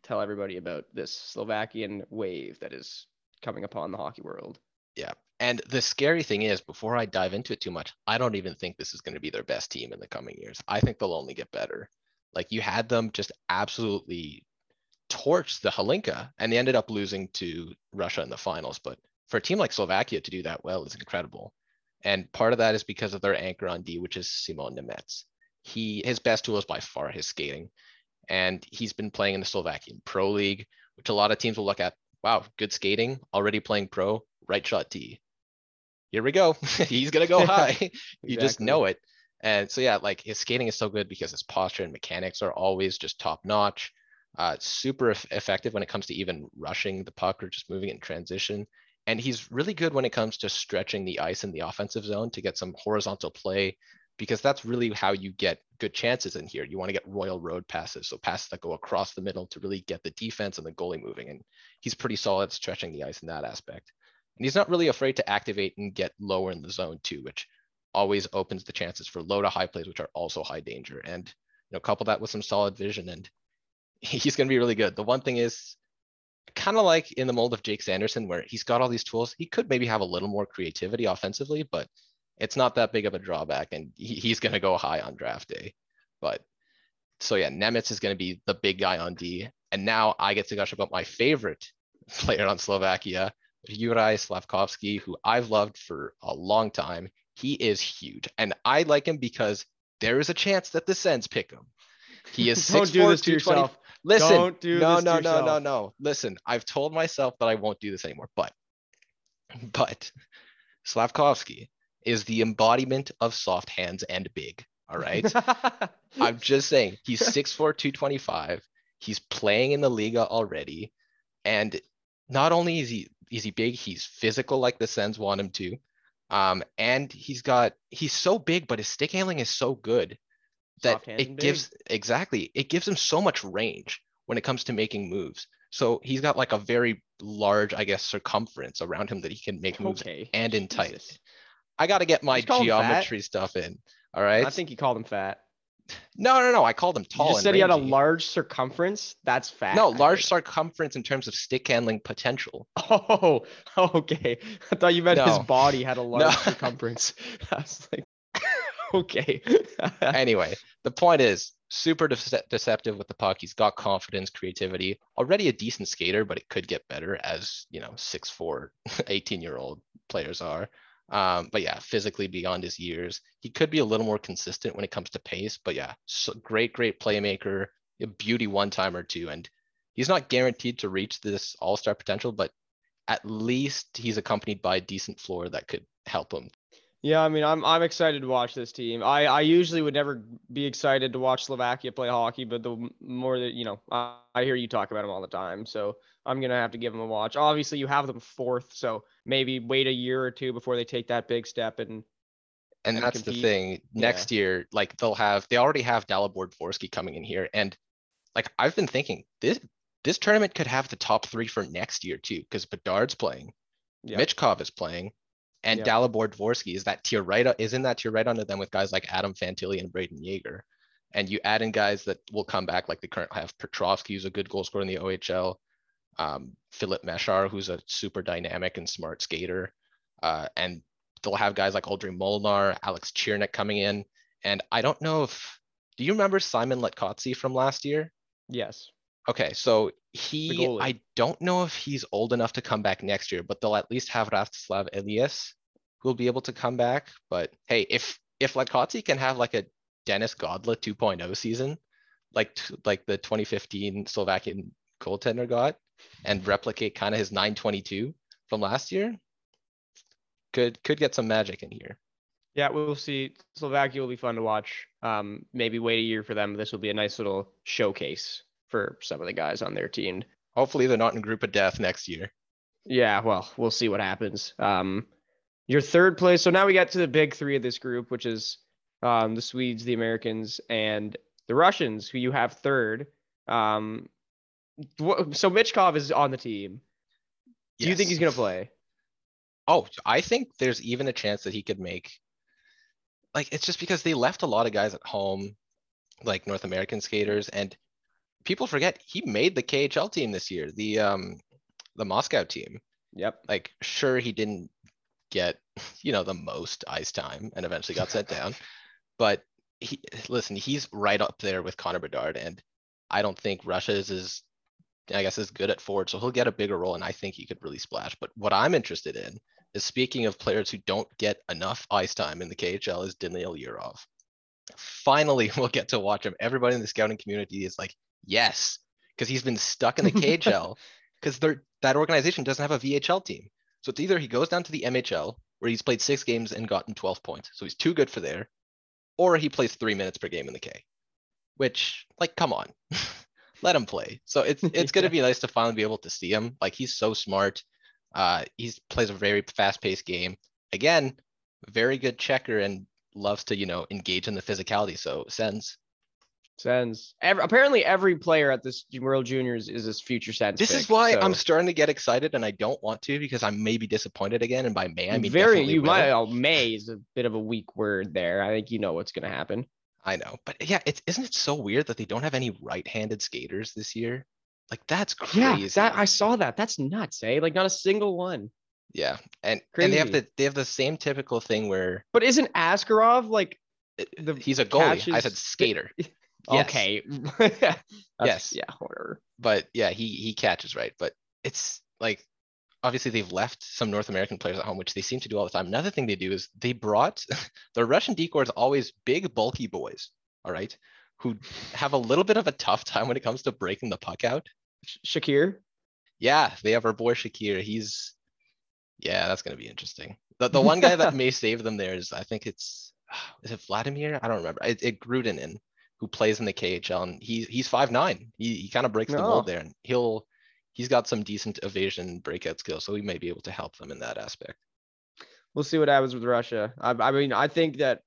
S4: tell everybody about this Slovakian wave that is coming upon the hockey world Yeah.
S3: And the scary thing is, before I dive into it too much, I don't even think this is going to be their best team in the coming years. I think they'll only get better. Like you had them just absolutely torch the Hlinka and they ended up losing to Russia in the finals. But for a team like Slovakia to do that well is incredible. And part of that is because of their anchor on D, which is Simon Nemec. He his best tool is by far his skating. And he's been playing in the Slovakian Pro League, which a lot of teams will look at. Wow, good skating, already playing pro, right shot D. Here we go. he's gonna go high. you just know it. And so yeah, like his skating is so good because his posture and mechanics are always just top notch. Uh, super effective when it comes to even rushing the puck or just moving it in transition. And he's really good when it comes to stretching the ice in the offensive zone to get some horizontal play, because that's really how you get good chances in here. You want to get royal road passes, so passes that go across the middle to really get the defense and the goalie moving. And he's pretty solid stretching the ice in that aspect. And he's not really afraid to activate and get lower in the zone too, which always opens the chances for low to high plays, which are also high danger. And you know, couple that with some solid vision, and he's going to be really good. The one thing is kind of like in the mold of Jake Sanderson, where he's got all these tools. He could maybe have a little more creativity offensively, but it's not that big of a drawback, and he, he's going to go high on draft day. But so yeah, Nemec is going to be the big guy on D, and now I get to gush about my favorite player on Slovakia, Juraj Slavkovsky, who I've loved for a long time. He is huge, and I like him because there is a chance that the Sens pick him. He is
S4: Don't
S3: 6'4",
S4: do
S3: 220
S4: yourself.
S3: Listen,
S4: Don't do
S3: no, no, no, no, no. Listen, I've told myself that I won't do this anymore, but, but Slavkovsky is the embodiment of soft hands and big. All right. I'm just saying he's 6'4, 225. He's playing in the Liiga already. And not only is he is he big, he's physical like the Sens want him to. Um, and he's got he's so big, but his stick handling is so good that
S4: Soft hands and
S3: it gives exactly it gives him so much range when it comes to making moves. So he's got like a very large, I guess, circumference around him that he can make moves
S4: okay.
S3: and in tight.
S4: Jesus.
S3: I got to get my
S4: Just call him fat.
S3: geometry stuff in. All right.
S4: I think you called him fat.
S3: no, no, no. I called him tall.
S4: you just said he had a large circumference. That's fat.
S3: No, large circumference in terms of stick handling potential.
S4: Oh, okay. I thought you meant his body had a large
S3: No.
S4: circumference. I was like, okay.
S3: Anyway, the point is super dece- deceptive with the puck. He's got confidence, creativity, already a decent skater, but it could get better as, you know, 6'4, 18 year old players are. Um, but yeah, physically beyond his years, he could be a little more consistent when it comes to pace. But yeah, so great, great playmaker, a beauty one time or two. And he's not guaranteed to reach this all star potential, but at least he's accompanied by a decent floor that could help him.
S4: Yeah, I mean, I'm I'm excited to watch this team. I I usually would never be excited to watch Slovakia play hockey, but the more that you know, I, I hear you talk about them all the time, so I'm gonna have to give them a watch. Obviously, you have them fourth, so maybe wait a year or two before they take that big step. And
S3: And
S4: and
S3: that's the
S4: compete.
S3: thing.
S4: Yeah.
S3: Next year, like they'll have, they already have Dalibor Dvorsky coming in here, and like I've been thinking, this this tournament could have the top three for next year too, because Bedard's playing,
S4: Yeah.
S3: Michkov is playing, And
S4: Yep.
S3: Dalibor Dvorsky is that tier right, isn't that tier right under them with guys like Adam Fantilli and Brayden Yager. And you add in guys that will come back, like they currently have Petrovsky, who's a good goal scorer in the OHL. Um, Filip Mesar, who's a super dynamic and smart skater. Uh, and they'll have guys like Aldrey Molnar, Alex Chiernik coming in. And I don't know if, do you remember Simon Latkoczy from last year?
S4: Yes.
S3: Okay, so he, I don't know if he's old enough to come back next year, but they'll at least have Rastislav Elias who will be able to come back. But hey, if if Latkoczy can have like a Denis Godla 2.0 season, like t- like the 2015 Slovakian goaltender got, and replicate kind of his 922 from last year, could could get some magic in here.
S4: Yeah, we'll see. Slovakia will be fun to watch. Um, maybe wait a year for them. This will be a nice little showcase for some of the guys on their team.
S3: Hopefully, they're not in group of death next year.
S4: Yeah, well, we'll see what happens. Um, your third place. So now we got to the big three of this group, which is um, the Swedes, the Americans, and the Russians, who you have third. Um, so Michkov is on the team. Do you think he's gonna play?
S3: Oh, I think there's even a chance that he could make. Like, it's just because they left a lot of guys at home, like North American skaters, and people forget he made the KHL team this year, the um, the Moscow team.
S4: Yep.
S3: Like, sure, he didn't get, you know, the most ice time and eventually got sent down, but he, listen, he's right up there with Connor Bedard, and I don't think Russia is as, I guess, is good at forward, so he'll get a bigger role, and I think he could really splash. But what I'm interested in is speaking of players who don't get enough ice time in the KHL is Daniil Yurov. Finally, we'll get to watch him. Everybody in the scouting community is like, yes, because he's been stuck in the KHL because they're that organization doesn't have a VHL team. So it's either he goes down to the MHL where he's played six games and gotten 12 points, so he's too good for there, or he plays three minutes per game in the K. Which, like, come on, let him play. So it's it's gonna be nice to finally be able to see him. Like he's so smart. Uh, he's plays a very fast-paced game. Again, very good checker and loves to you know engage in the physicality. So Sens.
S4: Sens. Every, apparently, every player at this World Juniors is this future Sens.
S3: This is
S4: pick,
S3: why I'm starting to get excited, and I don't want to because I may be disappointed again. And by May, I mean
S4: very. You
S3: will.
S4: might. Oh, May is a bit of a weak word there. I think you know what's going to happen.
S3: I know, but yeah, it's isn't it so weird that they don't have any right-handed skaters this year? Like that's crazy.
S4: Yeah, that I saw that. That's nuts, eh? Like not a single one.
S3: Yeah, and and they have the they have the same typical thing where
S4: But isn't Askarov like The
S3: he's a goalie. I said skater, Yes.
S4: okay?
S3: Yes.
S4: Yeah. Whatever.
S3: but yeah, he he catches right. But it's like obviously they've left some North American players at home, which they seem to do all the time. Another thing they do is they brought the Russian decor is always big, bulky boys. All right, who have a little bit of a tough time when it comes to breaking the puck out.
S4: Sh- Shakir.
S3: Yeah, they have our boy Shakir. He's yeah, that's gonna be interesting. The the one guy that may save them there is I think it's is it Vladimir? I don't remember. It, it Grudinin, who plays in the KHL, and he he's five nine. He he kind of breaks the mold
S4: Oh.
S3: there, and he'll he's got some decent evasion breakout skills, so he may be able to help them in that aspect.
S4: We'll see what happens with Russia. I, I mean, I think that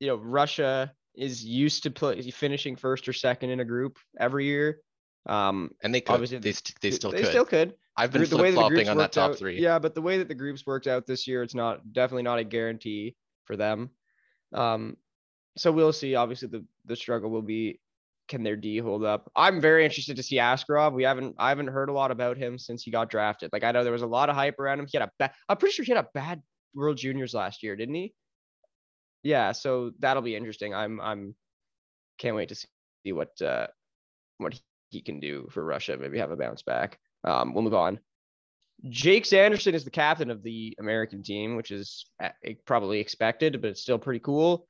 S4: you know Russia is used to play finishing first or second in a group every year. Um,
S3: And they could
S4: Obviously,
S3: they, st- they still
S4: they
S3: could.
S4: still could.
S3: I've been
S4: the
S3: flip flopping on that top
S4: out-
S3: three.
S4: Yeah, but the way that the groups worked out this year, it's not definitely not a guarantee for them. Um, so we'll see. Obviously, the the struggle will be can their D hold up. I'm very interested to see Askarov. We haven't I haven't heard a lot about him since he got drafted. Like I know there was a lot of hype around him. He had a bad. I'm pretty sure he had a bad World Juniors last year, didn't he? Yeah, so that'll be interesting. I'm I'm can't wait to see what uh what he- can do for Russia. Maybe have a bounce back. Um, we'll move on. Jake Sanderson is the captain of the American team, which is uh, probably expected, but it's still pretty cool.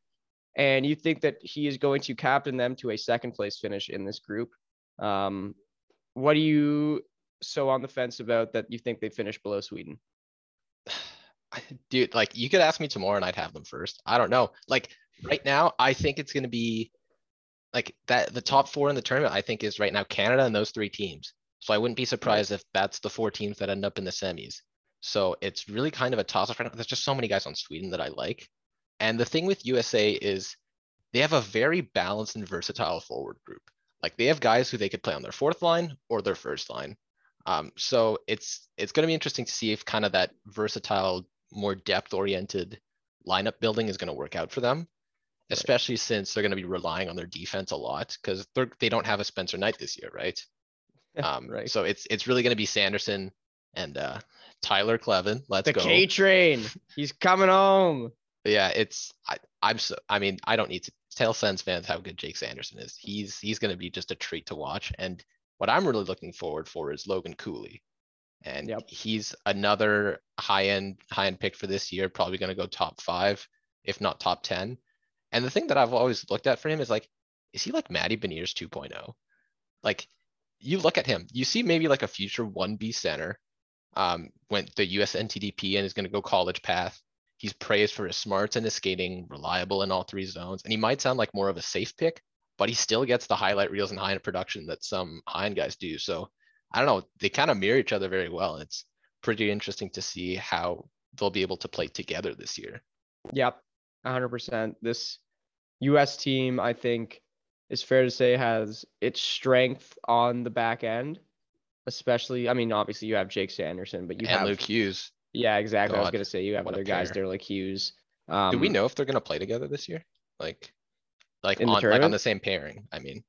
S4: And you think that he is going to captain them to a second place finish in this group. Um, what are you so on the fence about that you think they finish below Sweden?
S3: Dude, like you could ask me tomorrow and I'd have them first. I don't know. Like right now, I think it's gonna be like that. The top four in the tournament, I think, is right now Canada and those three teams. So I wouldn't be surprised if that's the four teams that end up in the semis. So it's really kind of a toss up right now. There's just so many guys on Sweden that I like. And the thing with USA is they have a very balanced and versatile forward group. Like they have guys who they could play on their fourth line or their first line. Um, so it's it's going to be interesting to see if kind of that versatile more depth oriented lineup building is gonna work out for them. Especially since they're gonna be relying on their defense a lot, because they don't have a Spencer Knight this year, right? Um,
S4: right.
S3: so it's, it's really gonna be Sanderson and, uh, Tyler Kleven. Let's
S4: The
S3: go.
S4: K train. He's coming home.
S3: Yeah, it's I, I'm so I mean I don't need to tell Sens fans how good Jake Sanderson is. He's he's gonna be just a treat to watch. And what I'm really looking forward for is Logan Cooley. And
S4: Yep.
S3: he's another high end high end pick for this year, probably gonna go top five, if not top ten. And the thing that I've always looked at for him is like, is he like Matty Beniers 2.0? Like you look at him, you see maybe like a future one B center. Um, went the US NTDP and is gonna go college path. He's praised for his smarts and his skating, reliable in all three zones, and he might sound like more of a safe pick, but he still gets the highlight reels and high end production that some high end guys do. So I don't know, they kind of mirror each other very well. It's pretty interesting to see how they'll be able to play together this year.
S4: Yep, hundred percent. This US team, I think, is fair to say has its strength on the back end. Especially, I mean, obviously you have Jake Sanderson, but you
S3: And
S4: have
S3: Luke Hughes,
S4: yeah, exactly. I was gonna say you have other guys there like Hughes.
S3: do
S4: Um,
S3: we know if they're gonna play together this year? Like, like on like on the same pairing. I mean,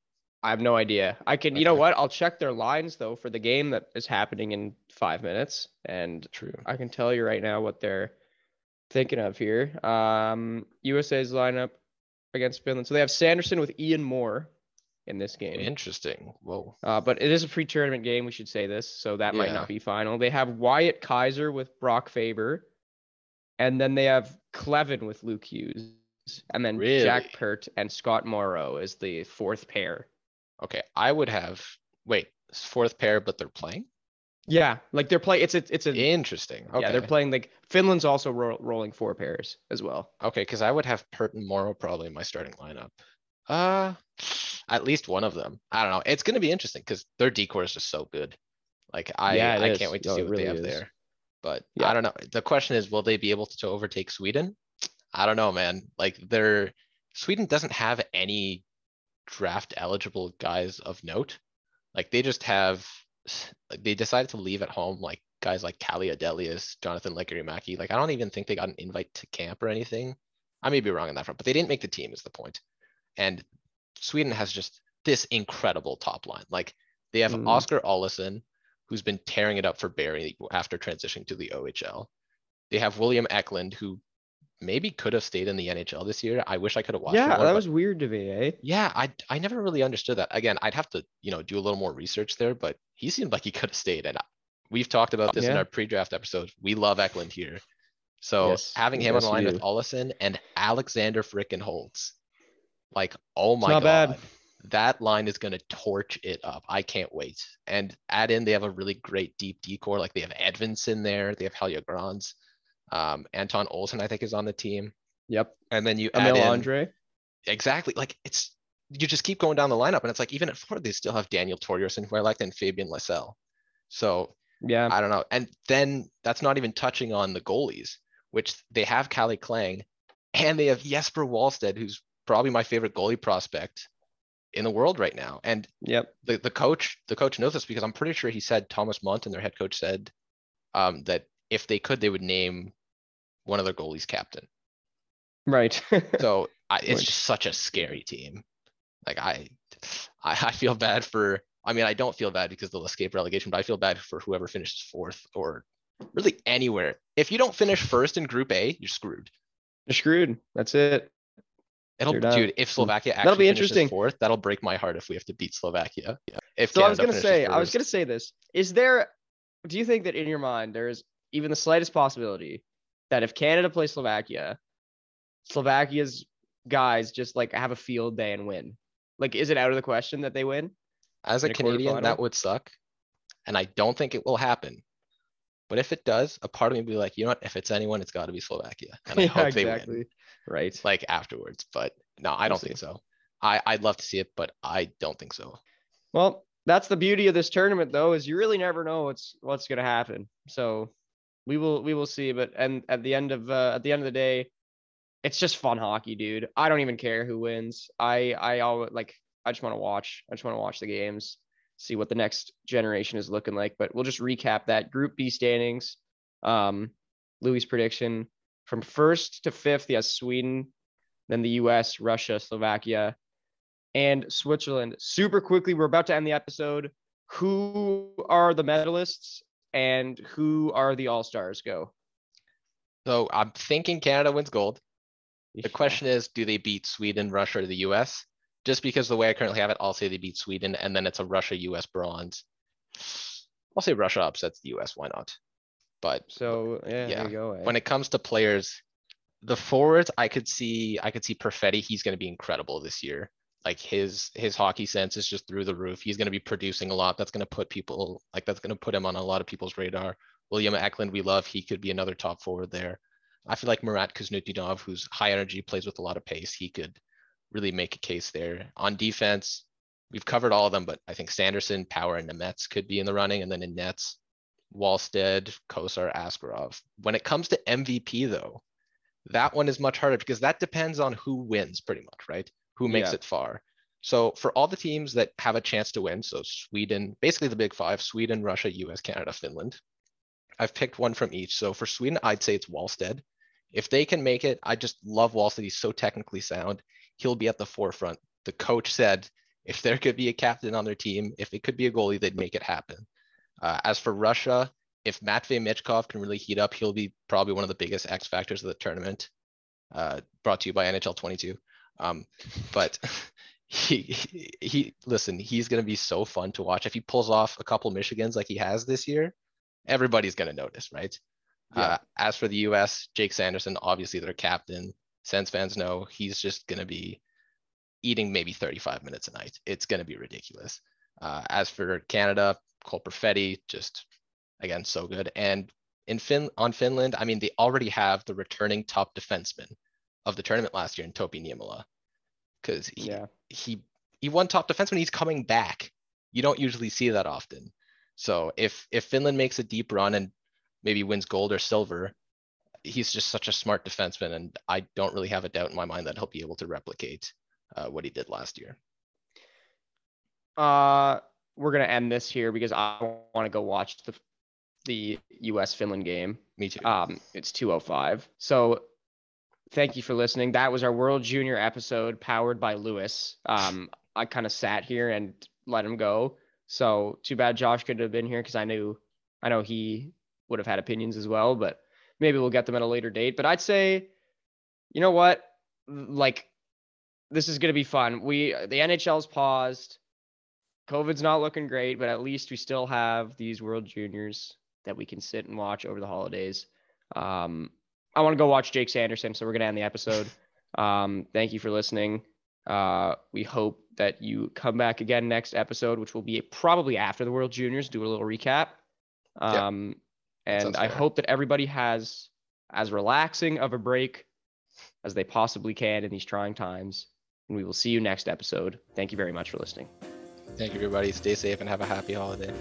S4: I have no idea. I can, you know what? I'll check their lines though for the game that is happening in five minutes, and
S3: true.
S4: I can tell you right now what they're thinking of here. Um, USA's lineup against Finland. So they have Sanderson with Ian Moore in this game.
S3: Interesting. Whoa.
S4: Uh, but it is a pre-tournament game. We should say this, so that might not be final. They have Wyatt Kaiser with Brock Faber, and then they have Kleven with Luke Hughes, and then
S3: Really?
S4: Jack Peart and Scott Morrow is the fourth pair.
S3: Okay, I would have, wait, fourth pair, but they're playing?
S4: Yeah, like they're playing. It's a, it's a.
S3: Interesting.
S4: Yeah, they're playing like Finland's also ro- rolling four pairs as well.
S3: Okay, because I would have Peart and Morrow probably in my starting lineup. Uh, at least one of them. I don't know. It's gonna be interesting because their decor is just so good. Like I,
S4: Yeah,
S3: I
S4: is.
S3: can't wait to
S4: No,
S3: see
S4: it
S3: what they have
S4: is.
S3: there. But
S4: Yeah.
S3: I don't know. The question is, will they be able to overtake Sweden? I don't know, man. Like they're Sweden doesn't have any draft eligible guys of note. Like they just have, like they decided to leave at home like guys like Calle Odelius, Jonathan Lekkerimäki. Like I don't even think they got an invite to camp or anything. I may be wrong on that front, but they didn't make the team is the point. And Sweden has just this incredible top line. Like they have
S4: Mm.
S3: Oskar Olausson, who's been tearing it up for Barrie after transitioning to the OHL. They have William Eklund, who maybe could have stayed in the NHL this year. I wish I could have watched.
S4: yeah,
S3: more,
S4: that was weird to me, eh?
S3: yeah, I I never really understood that. Again, I'd have to, you know, do a little more research there, but he seemed like he could have stayed. And we've talked about this in our pre-draft episode. We love Eklund here. So
S4: Yes,
S3: having him
S4: yes,
S3: on the line with
S4: do.
S3: Olausson and Alexander frickin' Holtz, like, oh my
S4: not bad.
S3: god, that line is gonna torch it up. I can't wait. And add in, they have a really great deep decor. Like they have Edvinsson there, they have Helge Grans. Um, Anton Olsson, I think, is on the team.
S4: Yep.
S3: And then you add
S4: Emil
S3: in
S4: Andrae.
S3: exactly like it's you just keep going down the lineup and it's like even at four they still have Daniel Torgersson who I liked and Fabian Lysell. So
S4: Yeah.
S3: I don't know. And then that's not even touching on the goalies, which they have Calle Clang and they have Jesper Wallstedt, who's probably my favorite goalie prospect in the world right now. And
S4: Yep.
S3: the, the coach, the coach knows this because I'm pretty sure he said Tomas Montén, their head coach, said um, that if they could, they would name one of their goalies captain.
S4: Right.
S3: So I, it's just such a scary team. Like I, I, I feel bad for. I mean, I don't feel bad because they'll escape relegation, but I feel bad for whoever finishes fourth or really anywhere. If you don't finish first in Group A, you're screwed.
S4: You're screwed. That's it.
S3: It'll,
S4: You're
S3: dude. If hmm. Slovakia actually
S4: That'll be
S3: finishes
S4: interesting.
S3: fourth, that'll break my heart if we have to beat Slovakia. Yeah. If
S4: So I was gonna say, I was gonna say this. Is there do you think that in your mind there is even the slightest possibility that if Canada plays Slovakia, Slovakia's guys just like have a field day and win? Like, is it out of the question that they win?
S3: As a
S4: a
S3: Canadian, that would suck, and I don't think it will happen. But if it does, a part of me would be like, you know what? If it's anyone, it's got to be Slovakia, and I hope they win.
S4: Right.
S3: like afterwards. But no, I don't think so. I I'd love to see it, but I don't think so.
S4: Well, that's the beauty of this tournament, though, is you really never know what's what's gonna happen. So we will we will see. But and at the end of uh, at the end of the day, it's just fun hockey, dude. I don't even care who wins. I I always like I just want to watch. I just want to watch the games, see what the next generation is looking like. But we'll just recap that Group B standings. Um, Louis' prediction from first to fifth, yes, Sweden, then the US, Russia, Slovakia, and Switzerland. Super quickly, we're about to end the episode. Who are the medalists and who are the all stars? Go.
S3: So I'm thinking Canada wins gold. The question is, do they beat Sweden, Russia, or the US? Just because the way I currently have it, I'll say they beat Sweden and then it's a Russia, US bronze. I'll say Russia upsets the US, why not? But
S4: So yeah,
S3: Yeah.
S4: there you go. eh?
S3: when it comes to players, the forwards, I could see, I could see Perfetti, he's gonna be incredible this year. Like his, his hockey sense is just through the roof. He's gonna be producing a lot. That's gonna put people, like, that's gonna put him on a lot of people's radar. William Eklund, we love, he could be another top forward there. I feel like Murat Kuznetsov, who's high energy, plays with a lot of pace, he could really make a case there. On defense, we've covered all of them, but I think Sanderson, Power, and Nemec could be in the running, and then in nets, Wallstedt, Cossa, Askarov. When it comes to MVP though, that one is much harder because that depends on who wins pretty much, right? Who makes
S4: Yeah.
S3: it far. So for all the teams that have a chance to win, so Sweden, basically the big five, Sweden, Russia, US, Canada, Finland. I've picked one from each. So for Sweden, I'd say it's Wallstedt. If they can make it, I just love Wallstedt. He's so technically sound. He'll be at the forefront. The coach said if there could be a captain on their team, if it could be a goalie, they'd make it happen. Uh, as for Russia, if Matvey Michkov can really heat up, he'll be probably one of the biggest X factors of the tournament. Uh, brought to you by NHL 22. Um, but he, he, he, listen, he's going to be so fun to watch. If he pulls off a couple Michigans like he has this year, everybody's going to notice, right?
S4: Yeah.
S3: Uh, as for the US, Jake Sanderson, obviously their captain. Sens fans know he's just going to be eating maybe 35 minutes a night. It's going to be ridiculous. Uh, as for Canada, Cole Perfetti, just again, so good. And in Fin on Finland, I mean, they already have the returning top defenseman of the tournament last year in Topi Niemela. Because he,
S4: yeah.
S3: he he won top defenseman, he's coming back. You don't usually see that often. So if if Finland makes a deep run and maybe wins gold or silver, he's just such a smart defenseman, and I don't really have a doubt in my mind that he'll be able to replicate uh, what he did last year.
S4: Uh, we're gonna end this here because I want to go watch the the U.S. Finland game.
S3: Me too.
S4: Um, it's 205. So thank you for listening. That was our World Junior episode powered by Louis. Um, I kind of sat here and let him go. So too bad Josh could have been here because I knew I know he would have had opinions as well, but maybe we'll get them at a later date. But I'd say, you know what? Like this is gonna be fun. We the NHL's paused. COVID's not looking great, but at least we still have these World Juniors that we can sit and watch over the holidays. Um, I want to go watch Jake Sanderson, so we're gonna end the episode. Um, thank you for listening. Uh, we hope that you come back again next episode, which will be probably after the World Juniors. Do a little recap.
S3: Yeah,
S4: Um,
S3: that
S4: and I hope that everybody has as relaxing of a break as they possibly can in these trying times. And we will see you next episode. Thank you very much for listening.
S3: Thank you, everybody. Stay safe and have a happy holiday.